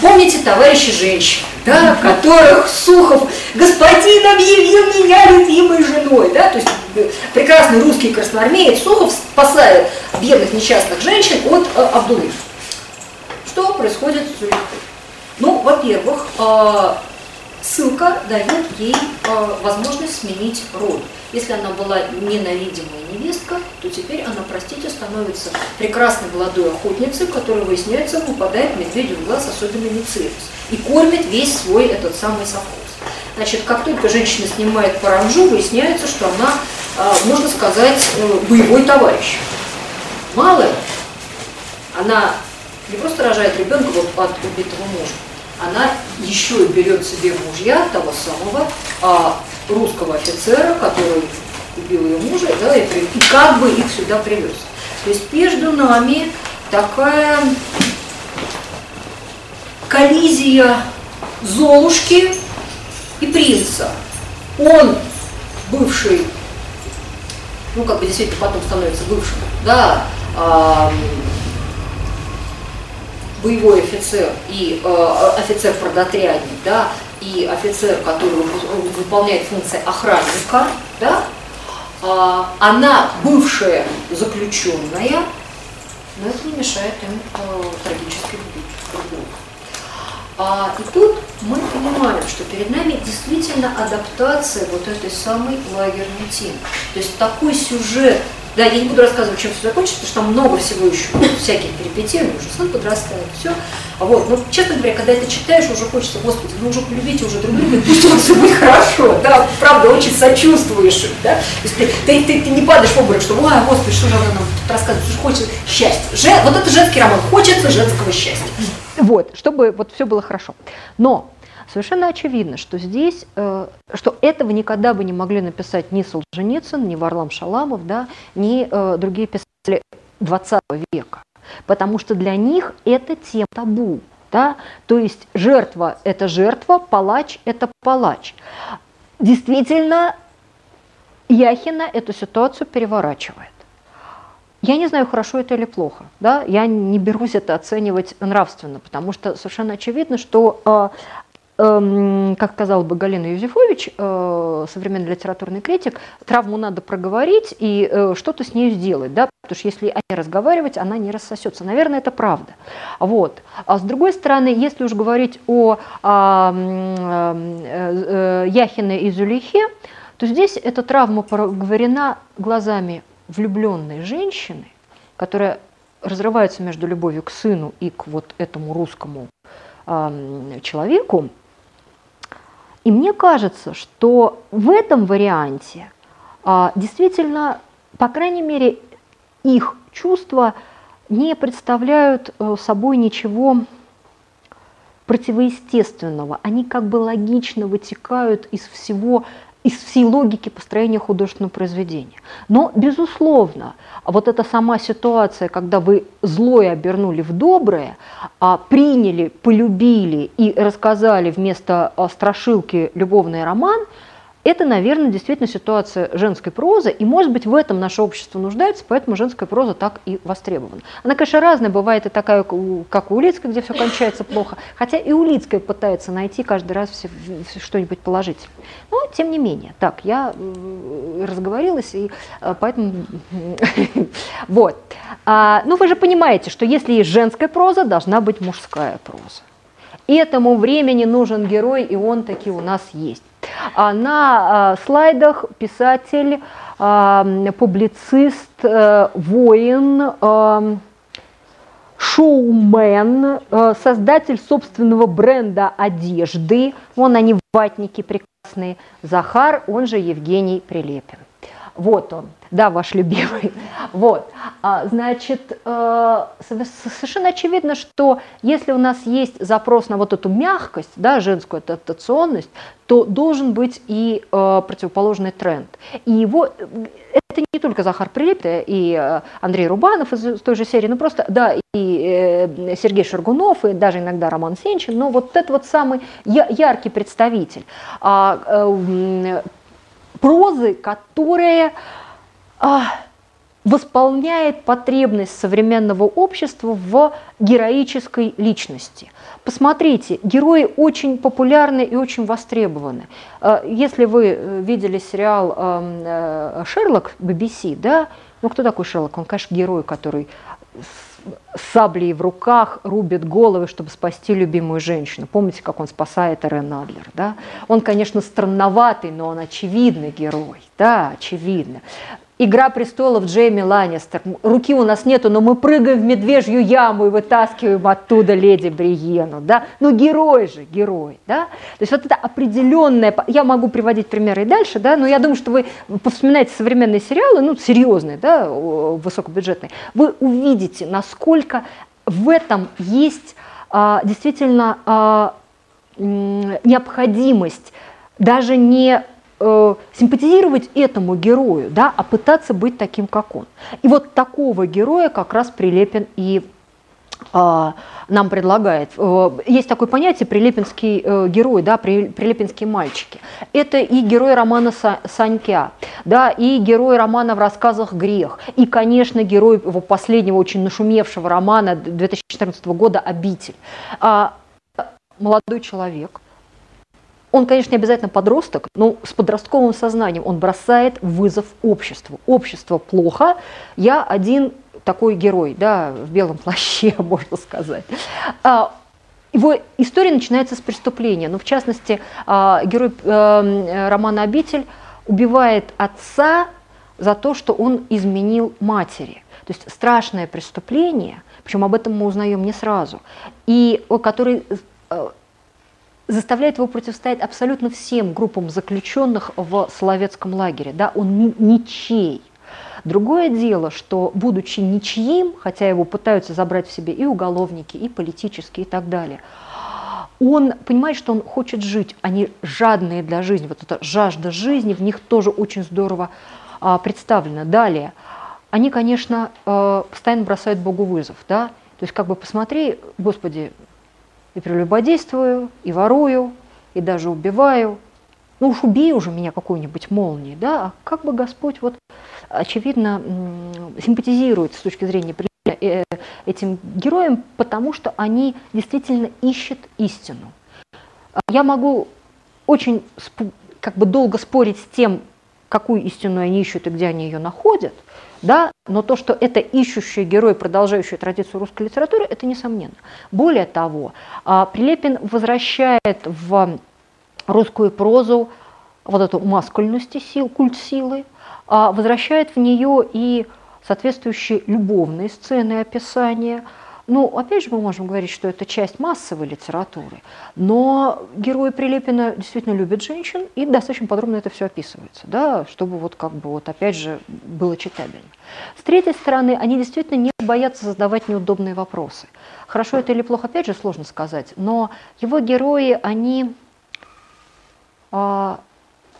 Помните товарищи женщин, да, которых Сухов господин объявил меня любимой женой, да, то есть э, прекрасный русский красноармеец Сухов спасает бедных несчастных женщин от э, Абдулыша. Что происходит с Зулихой? Ну, во-первых, а, ссылка дает ей а, возможность сменить роль. Если она была ненавидимая невестка, то теперь она, простите, становится прекрасной молодой охотницей, которая, выясняется, выпадает медведю в глаз, особенно Мицерис, и кормит весь свой этот самый совхоз. Значит, как только женщина снимает паранжу, выясняется, что она, а, можно сказать, э, боевой товарищ. Мало она не просто рожает ребенка вот от убитого мужа, она еще и берет себе мужья того самого а, русского офицера, который убил ее мужа, да, и, и как бы их сюда привез. То есть между нами такая коллизия Золушки и принца. Он бывший, ну как бы действительно потом становится бывшим, да, боевой офицер и э, офицер-продотрядник, да, и офицер, который выполняет функции охранника, да, э, она бывшая заключенная, но это не мешает им э, трагически любить друг друга. А, и тут мы понимаем, что перед нами действительно адаптация вот этой самой лагерной темы. То есть такой сюжет, да, я не буду рассказывать, чем все закончится, потому что там много всего еще, всяких перипетий, уже сын подрастает, все. А вот, но, честно говоря, когда это читаешь, уже хочется, господи, ну уже полюбите уже друг друга, пусть у вас все будет хорошо, да, правда, очень сочувствуешь да. То есть ты, ты, ты, ты не падаешь в обморок, что, ой, господи, что же она нам тут рассказывает, что хочет счастья. Же, вот это женский роман, хочется женского счастья. Вот, чтобы вот все было хорошо. Но совершенно очевидно, что здесь, э, что этого никогда бы не могли написать ни Солженицын, ни Варлам Шаламов, да, ни э, другие писатели 20 века. Потому что для них это тема табу. Да? То есть жертва – это жертва, палач – это палач. Действительно, Яхина эту ситуацию переворачивает. Я не знаю, хорошо это или плохо. Да? Я не берусь это оценивать нравственно, потому что совершенно очевидно, что э, как сказал бы Галина Юзефович, э, современный литературный критик, травму надо проговорить и э, что-то с ней сделать, да, потому что если о ней разговаривать, она не рассосется. Наверное, это правда. Вот. А с другой стороны, если уж говорить о, о э, э, Яхине и Зулихе, то здесь эта травма проговорена глазами влюбленной женщины, которая разрывается между любовью к сыну и к вот этому русскому человеку. И мне кажется, что в этом варианте э, действительно, по крайней мере, их чувства не представляют э, собой ничего противоестественного. Они как бы логично вытекают из всего из всей логики построения художественного произведения. Но, безусловно, вот эта сама ситуация, когда вы злое обернули в доброе, а приняли, полюбили и рассказали вместо а, страшилки любовный роман – это, наверное, действительно ситуация женской прозы, и, может быть, в этом наше общество нуждается, поэтому женская проза так и востребована. Она, конечно, разная, бывает и такая, как у Улицкой, где все кончается плохо, хотя и Улицкая пытается найти каждый раз что-нибудь положительное. Но, тем не менее, так, я разговорилась, и э, поэтому... [LAUGHS] Вот. А, ну, вы же понимаете, что если есть женская проза, должна быть мужская проза. Этому времени нужен герой, и он таки у нас есть. А на а, слайдах писатель, а, публицист, э, воин, шоумен, э, создатель собственного бренда одежды. Вон они, ватники прекрасные. Захар, он же Евгений Прилепин. Вот он, да, ваш любимый. [LAUGHS] Вот, а, значит, э, совершенно очевидно, что если у нас есть запрос на вот эту мягкость, да, женскую адаптационность, то должен быть и э, противоположный тренд. И его это не только Захар Прилепин и э, Андрей Рубанов из той же серии, ну просто, да, и Сергей Шаргунов, и даже иногда Роман Сенчин, но вот это вот самый яркий представитель а, прозы, которая а, восполняет потребность современного общества в героической личности. Посмотрите, герои очень популярны и очень востребованы. А, если вы э, видели сериал э, «Шерлок» BBC, да, ну кто такой Шерлок? Он, конечно, герой, который саблей в руках рубит головы, чтобы спасти любимую женщину. Помните, как он спасает Эрен Адлер? Да? Он, конечно, странноватый, но он очевидный герой. Да, очевидно. Игра престолов Джейми Ланнистер. Руки у нас нету, но мы прыгаем в медвежью яму и вытаскиваем оттуда леди Бриену. Да? Ну, герой же, герой. Да? То есть вот это определенное... Я могу приводить примеры и дальше, да? но я думаю, что вы повспоминаете современные сериалы, ну, серьезные, да, высокобюджетные, вы увидите, насколько в этом есть а, действительно а, необходимость даже не э, симпатизировать этому герою, да, а пытаться быть таким, как он. И вот такого героя как раз Прилепин и а, нам предлагает. Э, есть такое понятие прилепинский э, герой, да, прилепинские мальчики. Это и герой романа Санька, да, и герой романа в рассказах «Грех», и, конечно, герой его последнего очень нашумевшего романа 2014 года «Обитель». А, молодой человек, он, конечно, не обязательно подросток, но с подростковым сознанием он бросает вызов обществу. Общество плохо, я один такой герой, да, в белом плаще, [LAUGHS] можно сказать. А, его история начинается с преступления. Ну, в частности, а, герой э, романа «Обитель» убивает отца за то, что он изменил матери. То есть страшное преступление, причем об этом мы узнаем не сразу, и который э, заставляет его противостоять абсолютно всем группам заключенных в Соловецком лагере. Да? Он ничей. Другое дело, что, будучи ничьим, хотя его пытаются забрать в себе и уголовники, и политические, и так далее, он понимает, что он хочет жить, они жадные для жизни, вот эта жажда жизни в них тоже очень здорово а, представлена. Далее, они, конечно, а, постоянно бросают Богу вызов, да, то есть как бы посмотри, Господи, и прелюбодействую, и ворую, и даже убиваю, ну уж убей уже меня какой-нибудь молнией, да, а как бы Господь вот очевидно симпатизирует с точки зрения э, этим героям, потому что они действительно ищут истину. Я могу очень как бы долго спорить с тем, какую истину они ищут и где они ее находят, да, но то, что это ищущий герой, продолжающий традицию русской литературы, это несомненно. Более того, а, Прилепин возвращает в русскую прозу вот эту маскульность сил, культ силы, а возвращает в нее и соответствующие любовные сцены описания. Ну, опять же, мы можем говорить, что это часть массовой литературы, но герои Прилепина действительно любят женщин, и достаточно подробно это все описывается, да, чтобы вот как бы вот опять же было читабельно. С третьей стороны, они действительно не боятся задавать неудобные вопросы. Хорошо это или плохо, опять же, сложно сказать, но его герои, они а,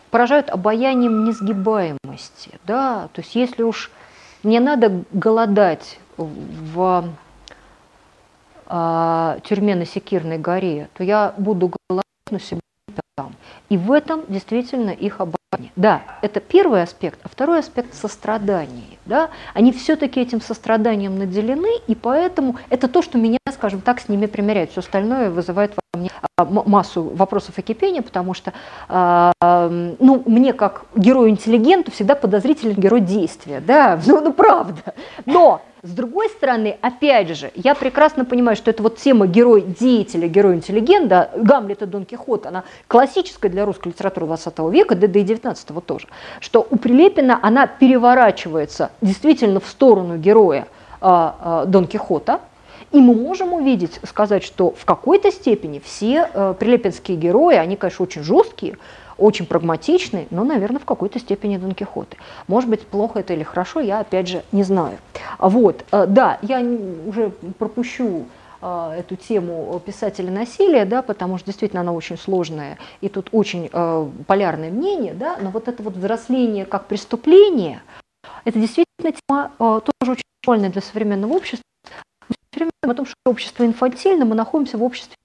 поражают обаянием несгибаемости. Да? То есть если уж мне надо голодать в э, тюрьме на Секирной горе, то я буду голодать на себя там. И в этом действительно их обаяние. Да, это первый аспект, а второй аспект сострадания. Да? Они все-таки этим состраданием наделены, и поэтому это то, что меня, скажем так, с ними примеряет. Все остальное вызывает во мне а, массу вопросов и кипения, потому что а, ну, мне как герою-интеллигенту всегда подозрителен герой действия. Да? [LAUGHS] Ну, ну правда. Но с другой стороны, опять же, я прекрасно понимаю, что это вот тема герой-деятеля, герой-интеллигента, Гамлет и Дон Кихот, она классическая для русской литературы 20 века, да, да и 19 тоже, что у Прилепина она переворачивается действительно в сторону героя а, а, Дон Кихота, и мы можем увидеть, сказать, что в какой-то степени все э, прилепинские герои, они, конечно, очень жесткие, очень прагматичный, но, наверное, в какой-то степени Дон Кихоты. Может быть, плохо это или хорошо, я, опять же, не знаю. Вот, э, да, я уже пропущу э, эту тему писателя насилия, да, потому что действительно она очень сложная, и тут очень э, полярное мнение, да, но вот это вот взросление как преступление, это действительно тема э, тоже очень актуальная для современного общества. Мы все время о том, что общество инфантильно, мы находимся в обществе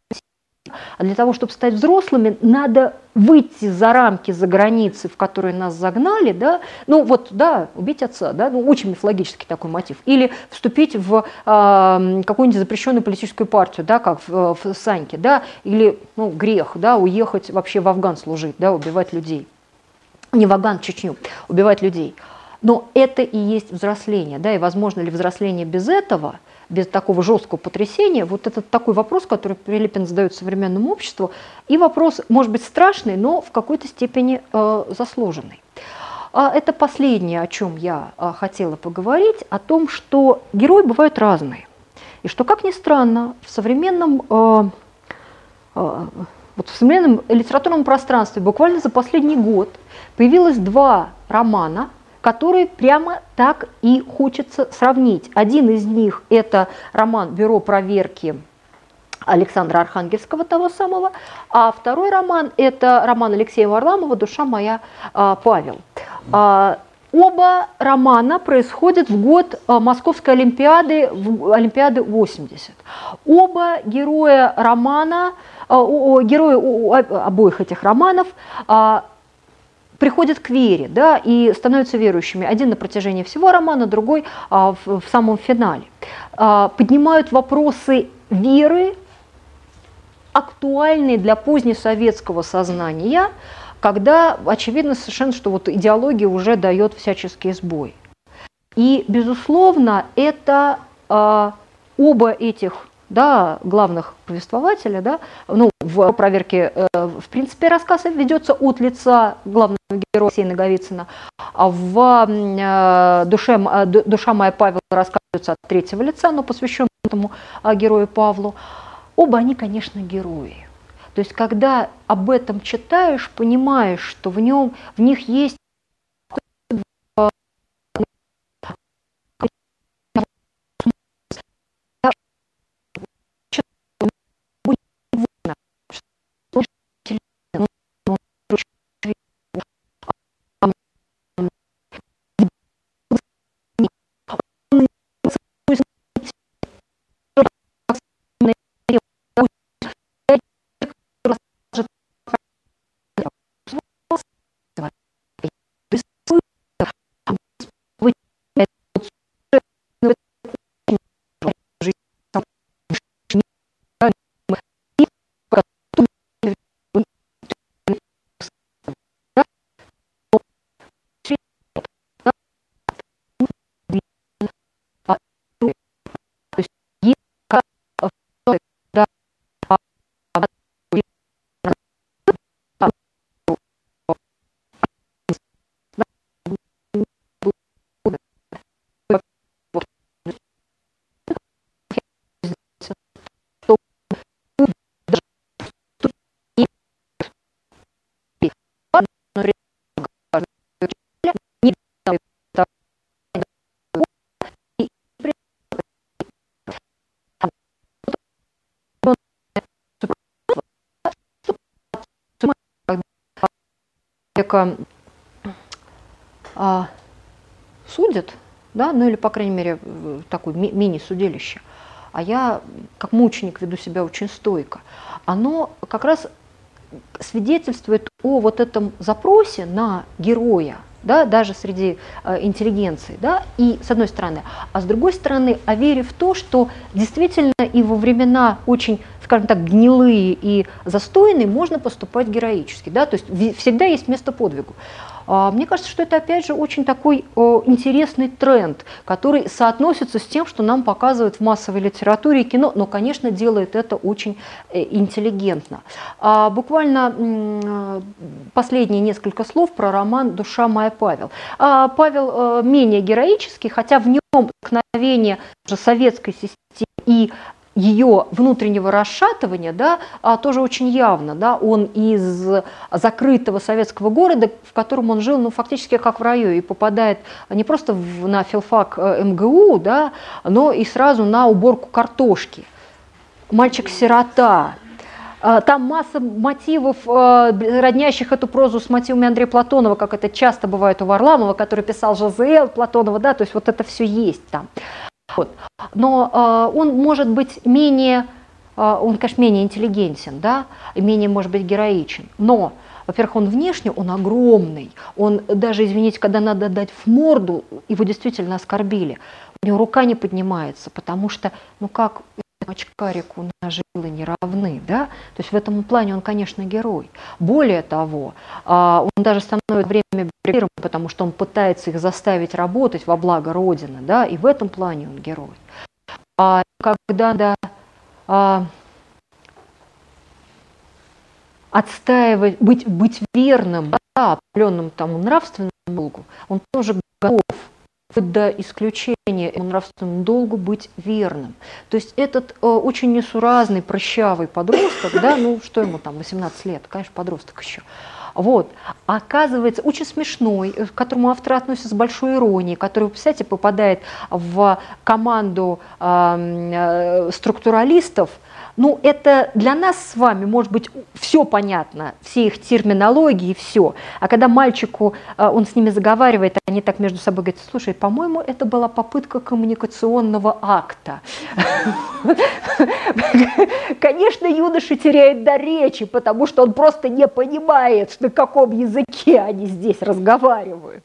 а для того, чтобы стать взрослыми, надо выйти за рамки, за границы, в которые нас загнали, да, ну вот, да, убить отца, да, ну очень мифологический такой мотив, или вступить в э, какую-нибудь запрещенную политическую партию, да, как в, в Саньке, да, или, ну, грех, да, уехать вообще в Афган служить, да, убивать людей, не в Афган, в Чечню, убивать людей. Но это и есть взросление, да, и возможно ли взросление без этого – без такого жесткого потрясения, вот этот такой вопрос, который Прилепин задает современному обществу, и вопрос, может быть, страшный, но в какой-то степени э, заслуженный. А это последнее, о чем я а, хотела поговорить, о том, что герои бывают разные. И что, как ни странно, в современном, э, э, вот в современном литературном пространстве буквально за последний год появилось два романа, которые прямо так и хочется сравнить. Один из них – это роман «Бюро проверки» Александра Архангельского, того самого, а второй роман – это роман Алексея Варламова «Душа моя, а, Павел». А, Оба романа происходят в год э, Московской Олимпиады, Олимпиады 80. Оба героя романа, герои обоих этих романов а, приходят к вере да, и становятся верующими. Один на протяжении всего романа, другой а, в, в самом финале. А, поднимают вопросы веры, актуальные для позднесоветского сознания, когда очевидно совершенно, что вот идеология уже дает всяческие сбои. И, безусловно, это э, оба этих да, главных повествователя, да, ну, в проверке, э, в принципе, рассказ ведется от лица главного героя Алексея Наговицына, а в э, душе, э, «Душа моя Павел» рассказывается от третьего лица, но посвящен этому герою Павлу. Оба они, конечно, герои. То есть, когда об этом читаешь, понимаешь, что в нем, в них есть или, по крайней мере, такое ми- мини-судилище, а я как мученик веду себя очень стойко, оно как раз свидетельствует о вот этом запросе на героя, да, даже среди э, интеллигенции, да, и с одной стороны, а с другой стороны, о вере в то, что действительно и во времена очень скажем так, гнилые и застойные, можно поступать героически. Да? То есть всегда есть место подвигу. А, мне кажется, что это опять же очень такой интересный тренд, который соотносится с тем, что нам показывают в массовой литературе и кино, но, конечно, делает это очень э, интеллигентно. А, буквально последние несколько слов про роман «Душа моя Павел». А, Павел э, менее героический, хотя в нем вдохновение советской системы и ее внутреннего расшатывания, да, а, тоже очень явно, да, он из закрытого советского города, в котором он жил, ну, фактически как в раю, и попадает не просто в, на филфак э, МГУ, да, но и сразу на уборку картошки. Мальчик-сирота, а, там масса мотивов, э, роднящих эту прозу с мотивами Андрея Платонова, как это часто бывает у Варламова, который писал ЖЗЛ Платонова, да, то есть вот это все есть там. Вот. Но э, он может быть менее, э, он, конечно, менее интеллигентен, да, менее, может быть, героичен, но во-первых, он внешне, он огромный. Он даже, извините, когда надо дать в морду, его действительно оскорбили. У него рука не поднимается, потому что, ну как очкарику на жилы не равны, да? То есть в этом плане он, конечно, герой. Более того, а, он даже становится время примером, потому что он пытается их заставить работать во благо Родины, да, и в этом плане он герой. А когда да, а, отстаивать, быть, быть верным, да, определенному тому нравственному долгу, он тоже готов до исключения нравственному долгу быть верным. То есть этот э, очень несуразный, прыщавый подросток, да, ну что ему там, 18 лет, конечно, подросток еще, вот. Оказывается, очень смешной, к которому авторы относятся с большой иронией, который, представляете, попадает в команду э, структуралистов, ну, это для нас с вами, может быть, все понятно, все их терминологии, все. А когда мальчику, э, он с ними заговаривает, они так между собой говорят, слушай, по-моему, это была попытка коммуникационного акта. Конечно, юноша теряет до речи, потому что он просто не понимает, на каком языке они здесь разговаривают.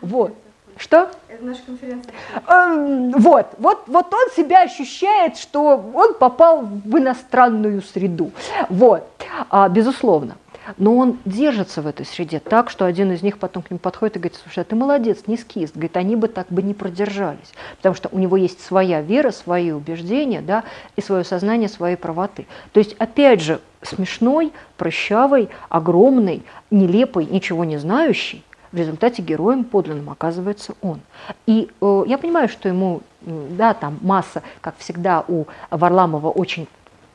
Вот. Что? Это наша конференция. Эм, вот, вот, вот он себя ощущает, что он попал в иностранную среду. Вот, а, безусловно. Но он держится в этой среде так, что один из них потом к нему подходит и говорит, слушай, а ты молодец, не скист. Говорит, они бы так бы не продержались. Потому что у него есть своя вера, свои убеждения, да, и свое сознание своей правоты. То есть, опять же, смешной, прыщавый, огромный, нелепый, ничего не знающий, в результате героем подлинным оказывается он. И э, я понимаю, что ему, да, там масса, как всегда у Варламова, очень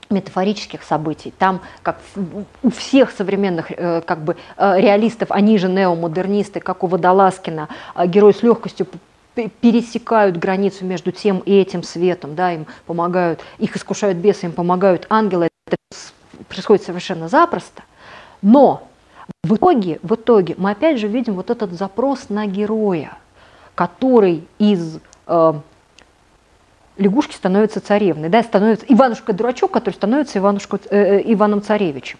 метафорических событий. Там, как у всех современных э, как бы, э, реалистов, они же неомодернисты, как у Водолазкина, э, герой с легкостью пересекают границу между тем и этим светом, да, им помогают, их искушают бесы, им помогают ангелы, это происходит совершенно запросто. Но в итоге, в итоге мы опять же видим вот этот запрос на героя, который из э, лягушки становится царевной, да, становится Иванушка-дурачок, который становится Иванушка, э, э Иваном Царевичем.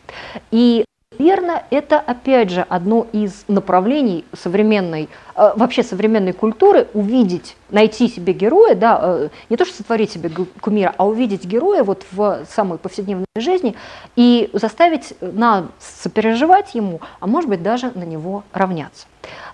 И Наверное, это опять же одно из направлений современной, э, вообще современной культуры, увидеть, найти себе героя, да, э, не то что сотворить себе кумира, а увидеть героя вот в самой повседневной жизни и заставить нас сопереживать ему, а может быть даже на него равняться.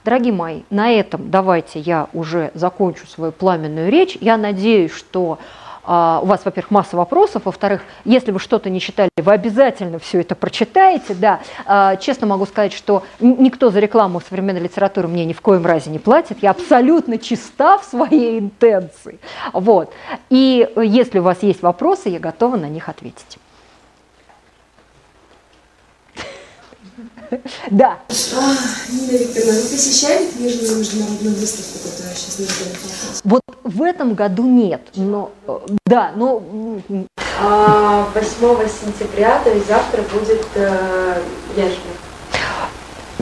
Дорогие мои, на этом давайте я уже закончу свою пламенную речь. Я надеюсь, что а, у вас, во-первых, масса вопросов, во-вторых, если вы что-то не читали, вы обязательно все это прочитаете, да. А, честно могу сказать, что никто за рекламу современной литературы мне ни в коем разе не платит, я абсолютно чиста в своей интенции, вот. И если у вас есть вопросы, я готова на них ответить. Да. Нина Викторовна, вы посещали книжную международную выставку, которая сейчас на Вот в этом году нет, но да, но... 8 а, сентября, то есть завтра будет э, Яшмин.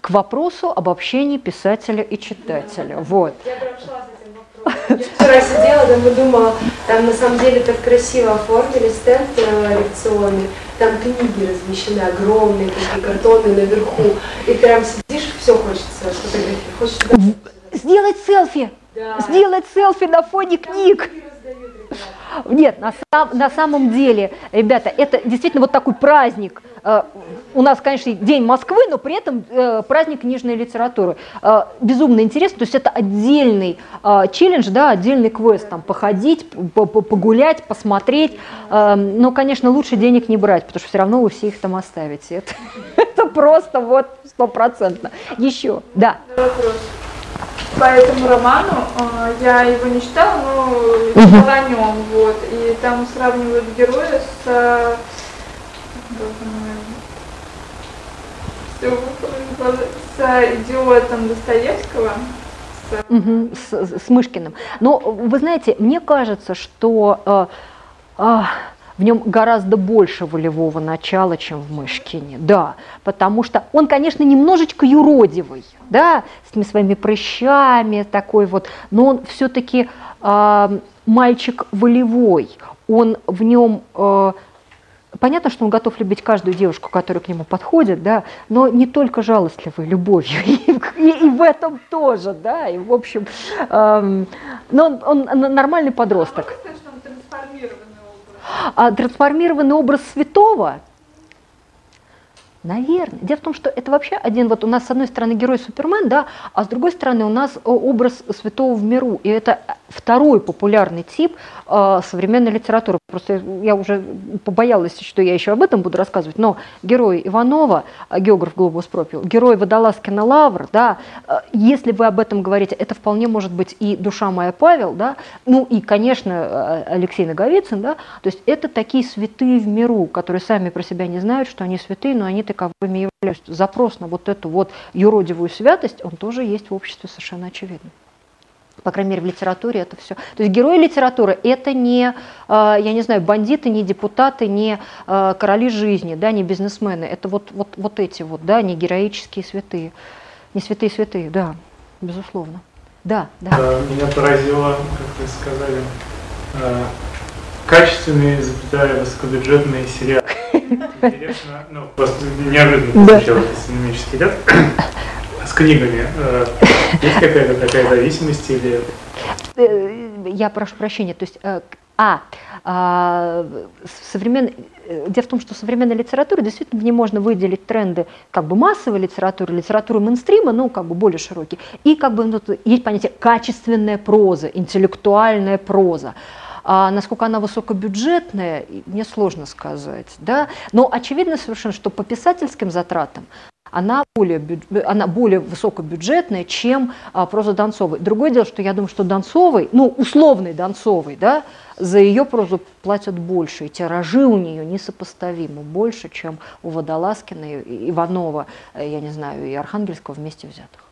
К вопросу об общении писателя и читателя. Вот. Я прям Я вчера сидела там и думала, там на самом деле так красиво оформили стенд э, лекционный, там книги размещены огромные, такие картонные наверху, и прям сидишь, все хочется сфотографировать, хочется... Сделать селфи! Да. Сделать селфи на фоне книг! Нет, на, сам, на самом деле, ребята, это действительно вот такой праздник. Э, у нас, конечно, День Москвы, но при этом э, праздник книжной литературы. Э, безумно интересно, то есть это отдельный челлендж, да, отдельный квест, там, походить, погулять, посмотреть. Но, конечно, лучше денег не брать, потому что все равно вы все их там оставите. Это, [LAUGHS] это просто вот стопроцентно. Еще, да. Вопрос по этому роману. А, я его не читала, но читала о нем. Вот, и там сравнивают героя с, с, с идиотом Достоевского. Угу, с, с Мышкиным. Но вы знаете, мне кажется, что э, э, в нем гораздо больше волевого начала, чем в Мышкине, да, потому что он, конечно, немножечко юродивый, да, с этими своими прыщами такой вот, но он все-таки э, а, мальчик волевой, он в нем э, Понятно, что он готов любить каждую девушку, которая к нему подходит, да, но не только жалостливой любовью, [LAUGHS] и, и, и в этом тоже, да, и в общем, эм, но он, он нормальный подросток. А а трансформированный образ святого? Наверное. Дело в том, что это вообще один, вот у нас с одной стороны герой Супермен, да, а с другой стороны у нас образ святого в миру. И это второй популярный тип э, современной литературы. Просто я уже побоялась, что я еще об этом буду рассказывать, но герой Иванова, а, географ Глобус пропил, герой Водолазкина Лавр, да, э, если вы об этом говорите, это вполне может быть и «Душа моя Павел», да, ну и, конечно, Алексей Наговицын, да, то есть это такие святые в миру, которые сами про себя не знают, что они святые, но они таковыми являются. Запрос на вот эту вот юродивую святость, он тоже есть в обществе совершенно очевидно. По крайней мере, в литературе это все. То есть герои литературы – это не, а, я не знаю, бандиты, не депутаты, не а, короли жизни, да, не бизнесмены. Это вот, вот, вот эти вот, да, не героические святые. Не святые святые, да, безусловно. Да, да. Меня поразило, как вы сказали, качественные, запятая, высокобюджетные сериалы. Интересно, ну, просто неожиданно этот синемический ряд. С книгами э, есть какая-то такая зависимость или... Э, я прошу прощения, то есть э, а, а современный, дело в том, что в современной литературе действительно в ней можно выделить тренды как бы массовой литературы, литературы мейнстрима, ну как бы более широкие, и как бы ну, есть понятие качественная проза, интеллектуальная проза. А насколько она высокобюджетная, мне сложно сказать. Да? Но очевидно совершенно, что по писательским затратам она более, она более высокобюджетная, чем а, проза Донцовой. Другое дело, что я думаю, что Донцовой, ну, условный Донцовой, да, за ее прозу платят больше, и тиражи у нее несопоставимо больше, чем у Водолазкина, Иванова, э, я не знаю, и Архангельского вместе взятых.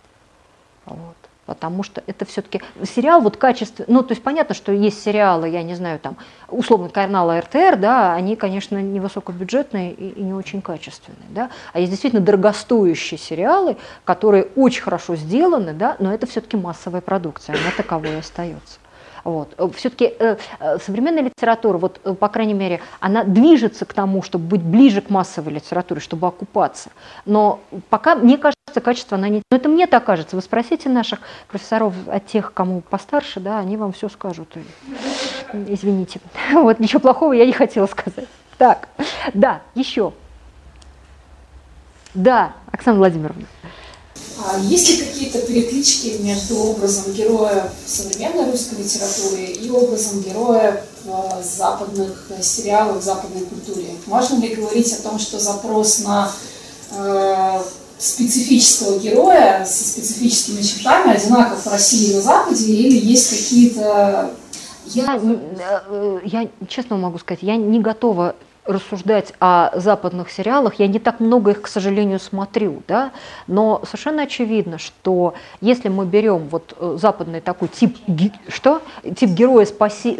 Вот потому что это все-таки сериал вот качество, ну то есть понятно, что есть сериалы, я не знаю, там условно канала РТР, да, они, конечно, не высокобюджетные и, и не очень качественные, да, а есть действительно дорогостоящие сериалы, которые очень хорошо сделаны, да, но это все-таки массовая продукция, она таковой остается. Вот. Все-таки э, э, современная литература, вот, э, по крайней мере, она движется к тому, чтобы быть ближе к массовой литературе, чтобы окупаться. Но пока, мне кажется, качество она не... Но это мне так кажется. Вы спросите наших профессоров, от тех, кому постарше, да, они вам все скажут. Извините. [LAUGHS] Вот ничего плохого я не хотела сказать. Так, да, еще. Да, Оксана Владимировна. А есть ли какие-то переклички между образом героя современной русской литературе и образом героя в западных сериалах, в западной культуре? Можно ли говорить о том, что запрос на э, специфического героя со специфическими чертами одинаков в России и на Западе, или есть какие-то я, э, я честно могу сказать, я не готова рассуждать о западных сериалах, я не так много их, к сожалению, смотрю, да, но совершенно очевидно, что если мы берем вот э, западный такой тип, что, тип героя спаси,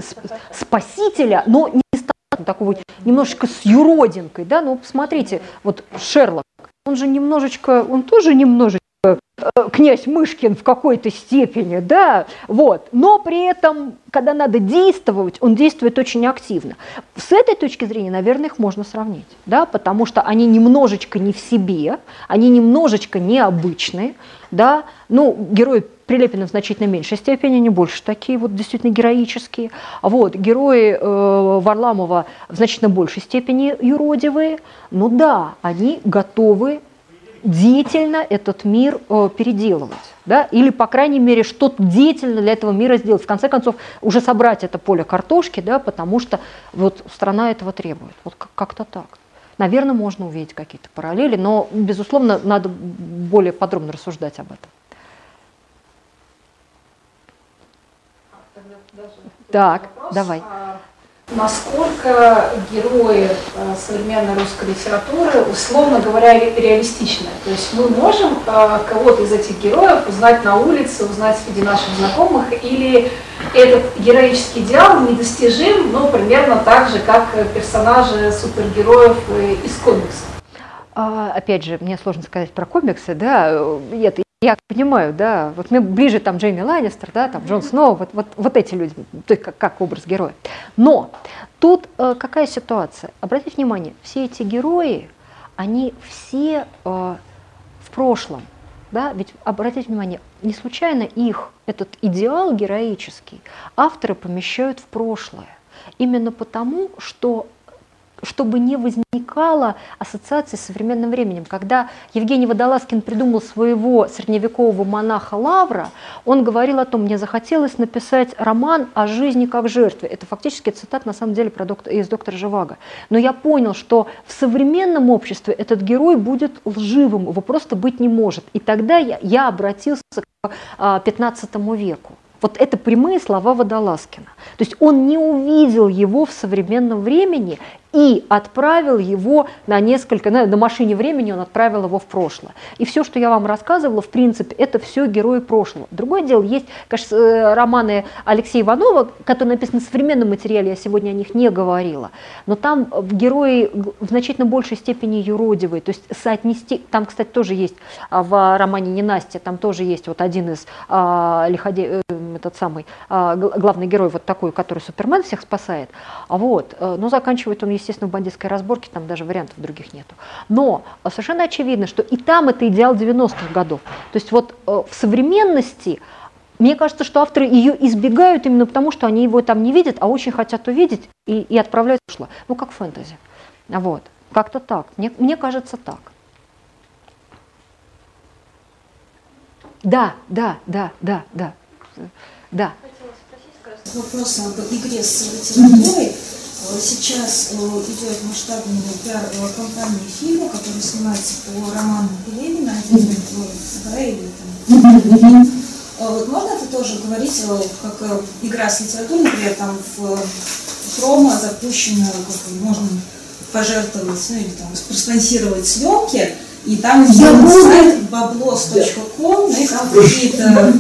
спасителя, но не такого немножечко с юродинкой, да, ну посмотрите, вот Шерлок, он же немножечко, он тоже немножечко князь Мышкин в какой-то степени, да, вот, но при этом, когда надо действовать, он действует очень активно. С этой точки зрения, наверное, их можно сравнить, да, потому что они немножечко не в себе, они немножечко необычные, да, ну, герои Прилепина в значительно меньшей степени, они больше такие вот действительно героические. Вот, герои э, Варламова в значительно большей степени юродивые, но да, они готовы деятельно этот мир э, переделывать. Да? Или, по крайней мере, что-то деятельно для этого мира сделать. В конце концов, уже собрать это поле картошки, да, потому что вот страна этого требует. Вот как-то так. Наверное, можно увидеть какие-то параллели, но, безусловно, надо более подробно рассуждать об этом. Так, вопрос. давай. А, насколько герои э, современной русской литературы, условно говоря, реалистичны. То есть мы можем э, кого-то из этих героев узнать на улице, узнать среди наших знакомых, или этот героический идеал недостижим, но примерно так же, как персонажи супергероев э, из комиксов. А, опять же, мне сложно сказать про комиксы, да, это я понимаю, да, вот мне ближе там Джейми Ланнистер, да, там Джон Сноу, вот, вот, вот эти люди, то есть как, как образ героя. Но тут э, какая ситуация? Обратите внимание, все эти герои, они все э, в прошлом, да, ведь обратите внимание, не случайно их, этот идеал героический, авторы помещают в прошлое. Именно потому, что чтобы не возникало ассоциации с современным временем. Когда Евгений Водолазкин придумал своего средневекового монаха Лавра, он говорил о том, мне захотелось написать роман о жизни как жертве. Это фактически цитат на самом деле про доктор, из доктора Живаго. Но я понял, что в современном обществе этот герой будет лживым, его просто быть не может. И тогда я, я обратился к 15 а, веку. Вот это прямые слова Водолазкина. То есть он не увидел его в современном времени и отправил его на несколько, на, на машине времени он отправил его в прошлое. И все, что я вам рассказывала, в принципе, это все герои прошлого. Другое дело, есть, конечно, э, романы Алексея Иванова, которые написаны в современном материале, я сегодня о них не говорила, но там герои в значительно большей степени юродивые, то есть соотнести, там, кстати, тоже есть а, в романе «Не Настя», там тоже есть вот один из а, лиходе, э, этот самый а, главный герой, вот такой, который Супермен всех спасает, а вот, э, но заканчивает он, естественно, в бандитской разборке, там даже вариантов других нету. Но совершенно очевидно, что и там это идеал 90-х годов. То есть вот э, в современности мне кажется, что авторы ее избегают именно потому, что они его там не видят, а очень хотят увидеть и, и отправляют прошлое. Ну, как фэнтези. Вот. Как-то так. Мне, мне кажется так. Да, да, да, да, да. Да. Вопрос об игре с литературой. Сейчас идет масштабная пиар-компания фильма, который снимается по роману Пелевина «Один там вот можно это тоже говорить, как игра с литературой, например, там в промо запущено, как можно пожертвовать, ну или там проспонсировать съемки, и там сделан сайт ну и там какие-то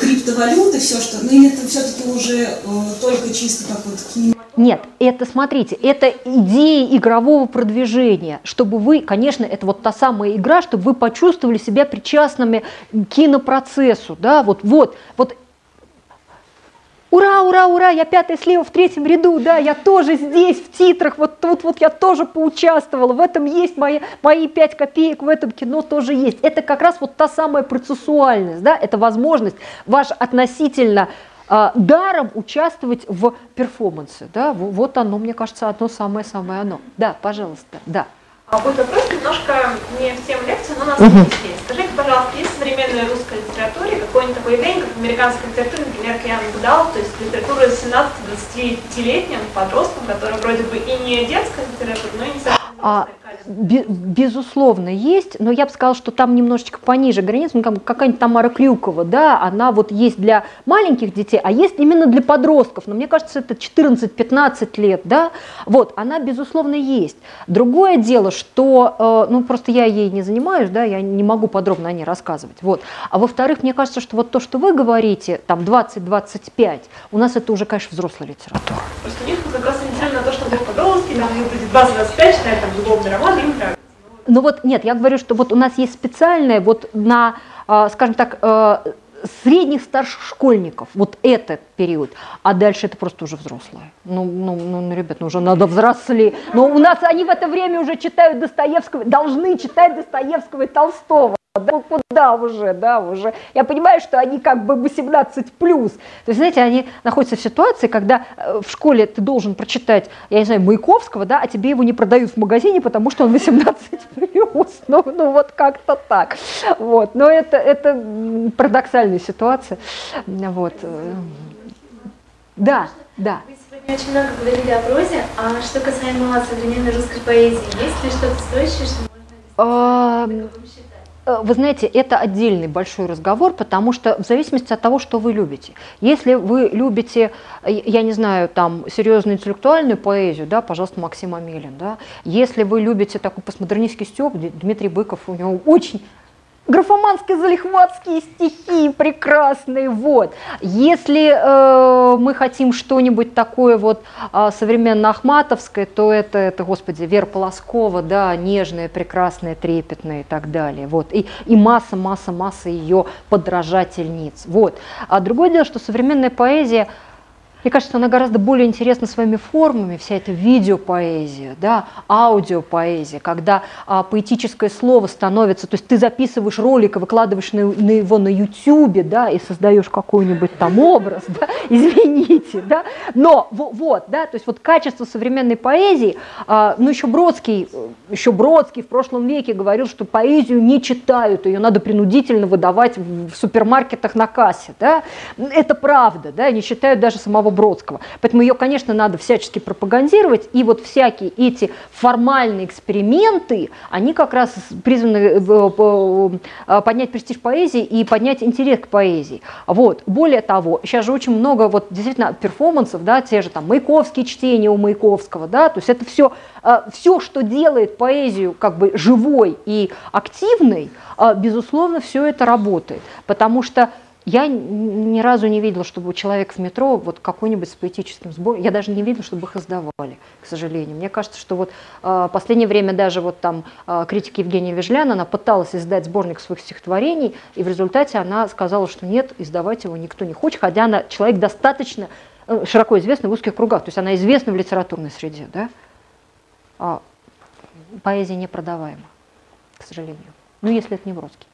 криптовалюты, все что, ну или это все-таки уже только чисто как вот кинематограф нет, это, смотрите, это идея игрового продвижения, чтобы вы, конечно, это вот та самая игра, чтобы вы почувствовали себя причастными к кинопроцессу, да, вот, вот, вот Ура, ура, ура, я пятая слева в третьем ряду, да, я тоже здесь, в титрах, вот тут вот я тоже поучаствовала, в этом есть мои, мои пять копеек, в этом кино тоже есть. Это как раз вот та самая процессуальность, да, это возможность ваш относительно а, даром участвовать в перформансе. Да? Вот оно, мне кажется, одно самое-самое оно. Да, пожалуйста, да. А будет вопрос немножко не в тему лекции, но нас угу. интереснее. Скажите, пожалуйста, есть в современной русской литературе какое-нибудь такое явление, как в американской литературе, например, Киан Будал, то есть литература 17-20-летним подросткам, которая вроде бы и не детская литература, но и не совсем а, безусловно, есть, но я бы сказала, что там немножечко пониже границы, ну, какая-нибудь Тамара Крюкова, да, она вот есть для маленьких детей, а есть именно для подростков, но мне кажется, это 14-15 лет, да, вот, она, безусловно, есть. Другое дело, что, э, ну, просто я ей не занимаюсь, да, я не могу подробно о ней рассказывать, вот, а во-вторых, мне кажется, что вот то, что вы говорите, там, 20-25, у нас это уже, конечно, взрослая литература. Просто них как раз на то, что был подростки, там, 20-25, читают там любовный роман, им нравится. Ну вот нет, я говорю, что вот у нас есть специальное вот на, а, скажем так, а, средних старших школьников, вот этот период, а дальше это просто уже взрослые. Ну, ну, ну, ну ребят, ну уже надо взрослее. Но у нас они в это время уже читают Достоевского, должны читать Достоевского и Толстого. Да куда уже, да, уже. Я понимаю, что они как бы 18 плюс. То есть, знаете, они находятся в ситуации, когда э, в школе ты должен прочитать, я не знаю, Маяковского, да, а тебе его не продают в магазине, потому что он 18 [LAUGHS] плюс. Ну, ну вот как-то так. Вот. Но это, это парадоксальная ситуация. Вот. Да, да. Вы сегодня очень много говорили о прозе, а что касаемо современной русской поэзии, есть ли что-то стоящее, что можно Э, вы знаете, это отдельный большой разговор, потому что в зависимости от того, что вы любите. Если вы любите, э, я не знаю, там, серьезную интеллектуальную поэзию, да, пожалуйста, Максим Амелин, да. Если вы любите такой постмодернистский стёб, Дмитрий Быков, у него очень графоманские залихватские стихи прекрасные, вот. Если э, мы хотим что-нибудь такое вот э, современно-ахматовское, то это, это, господи, Вера Полоскова, да, нежная, прекрасная, трепетная и так далее, вот. И, и масса, масса, масса ее подражательниц, вот. А другое дело, что современная поэзия – мне кажется, она гораздо более интересна своими формами, вся эта видеопоэзия, да, аудиопоэзия, когда а, поэтическое слово становится, то есть ты записываешь ролик и выкладываешь на, на его на YouTube, да, и создаешь какой-нибудь там образ, да, [LAUGHS] извините, да, но вот, да, то есть вот качество современной поэзии, а, ну еще Бродский, еще Бродский в прошлом веке говорил, что поэзию не читают, ее надо принудительно выдавать в супермаркетах на кассе, да, это правда, да, не читают даже самого самого Бродского. Поэтому ее, конечно, надо всячески пропагандировать, и вот всякие эти формальные эксперименты, они как раз призваны э, э, поднять престиж поэзии и поднять интерес к поэзии. Вот. Более того, сейчас же очень много вот действительно перформансов, да, те же там Маяковские чтения у Маяковского, да, то есть это все, все, что делает поэзию как бы живой и активной, безусловно, все это работает, потому что я ни разу не видела, чтобы у человека в метро вот какой-нибудь с поэтическим сбором, я даже не видела, чтобы их издавали, к сожалению. Мне кажется, что вот э, последнее время даже вот там э, критик Евгения Вежлян, она пыталась издать сборник своих стихотворений, и в результате она сказала, что нет, издавать его никто не хочет, хотя она человек достаточно э, широко известный в узких кругах, то есть она известна в литературной среде, да? А поэзия непродаваема, к сожалению. Ну, если это не Бродский.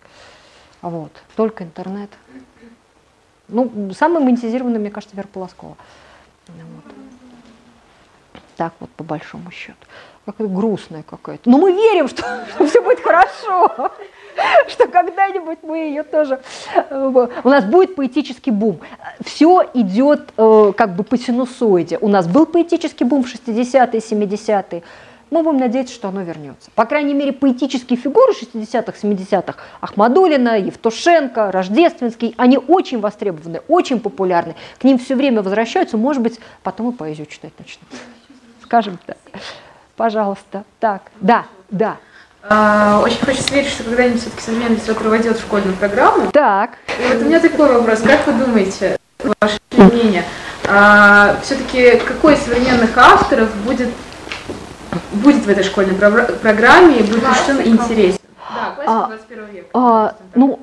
Вот. Только интернет. Ну, самый монетизированный, мне кажется, Вера Полоскова. Вот. Так вот, по большому счету. Какая-то грустная какая-то. Но мы верим, что, [LAUGHS] что все будет хорошо. [LAUGHS] Что когда-нибудь мы ее тоже... Э, у нас будет поэтический бум. Все идет э, как бы по синусоиде. У нас был поэтический бум в 60-е, 70-е мы будем надеяться, что оно вернется. По крайней мере, поэтические фигуры 60-х, 70-х, Ахмадулина, Евтушенко, Рождественский, они очень востребованы, очень популярны. К ним все время возвращаются, может быть, потом и поэзию читать начнут. Скажем так. Пожалуйста. Так, да, да. А, очень хочется верить, что когда-нибудь все-таки современная литература войдет в школьную программу. Так. И вот у меня такой вопрос. Как вы думаете, ваше мнение, а, все-таки какой из современных авторов будет будет в этой школьной программе и будет что интересен. Да, классика 21 века. А, ну,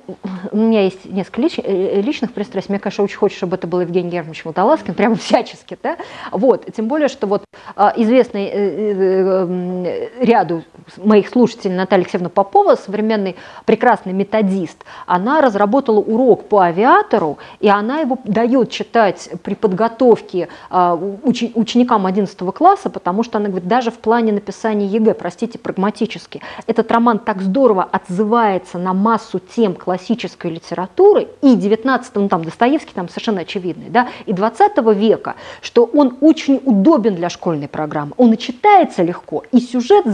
у меня есть несколько лич, э, личных пристрастий. Мне, конечно, очень хочется, чтобы это был Евгений Германович Водолазкин, прямо всячески, да? Вот, тем более, что вот а, известный э, э, ряду моих слушателей Наталья Алексеевна Попова, современный прекрасный методист, она разработала урок по авиатору, и она его дает читать при подготовке а, уч, ученикам 11 класса, потому что она говорит, даже в плане написания ЕГЭ, простите, прагматически, этот роман так здорово отзывается на массу тем классической литературы, и 19 ну там Достоевский там совершенно очевидный, да, и 20 века, что он очень удобен для школьной программы, он и читается легко, и сюжет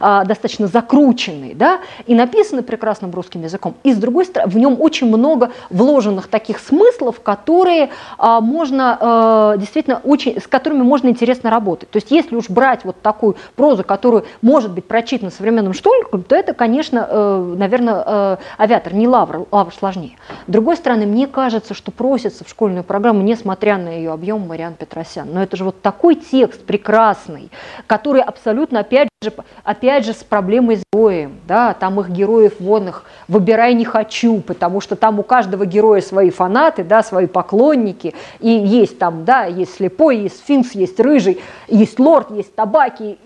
а, достаточно закрученный, да, и написанный прекрасным русским языком, и с другой стороны, в нем очень много вложенных таких смыслов, которые а, можно а, действительно очень, с которыми можно интересно работать. То есть если уж брать вот такую прозу, которую может быть прочитана современным школьникам, то это, конечно, э, наверное, э, авиатор, не лавр, лавр сложнее. С другой стороны, мне кажется, что просится в школьную программу, несмотря на ее объем, Мариан Петросян. Но это же вот такой текст прекрасный, который абсолютно, опять же, опять же с проблемой с героем. Да? Там их героев водных «выбирай не хочу», потому что там у каждого героя свои фанаты, да, свои поклонники. И есть там, да, есть слепой, есть сфинкс, есть рыжий, есть лорд, есть табаки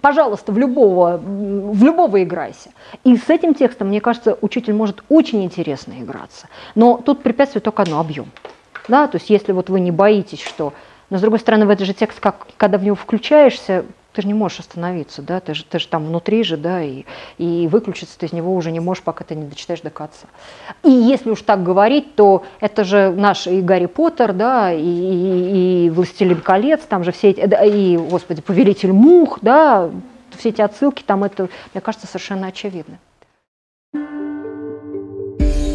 пожалуйста, в любого, в любого играйся. И с этим текстом, мне кажется, учитель может очень интересно играться. Но тут препятствие только одно – объем. Да, то есть если вот вы не боитесь, что... Но с другой стороны, в этот же текст, как, когда в него включаешься, ты же не можешь остановиться, да, ты же, ты же там внутри же, да, и, и выключиться ты из него уже не можешь, пока ты не дочитаешь до конца. И если уж так говорить, то это же наш и Гарри Поттер, да, и, и, и «Властелин колец», там же все эти, и, господи, «Повелитель мух», да, все эти отсылки, там это, мне кажется, совершенно очевидно.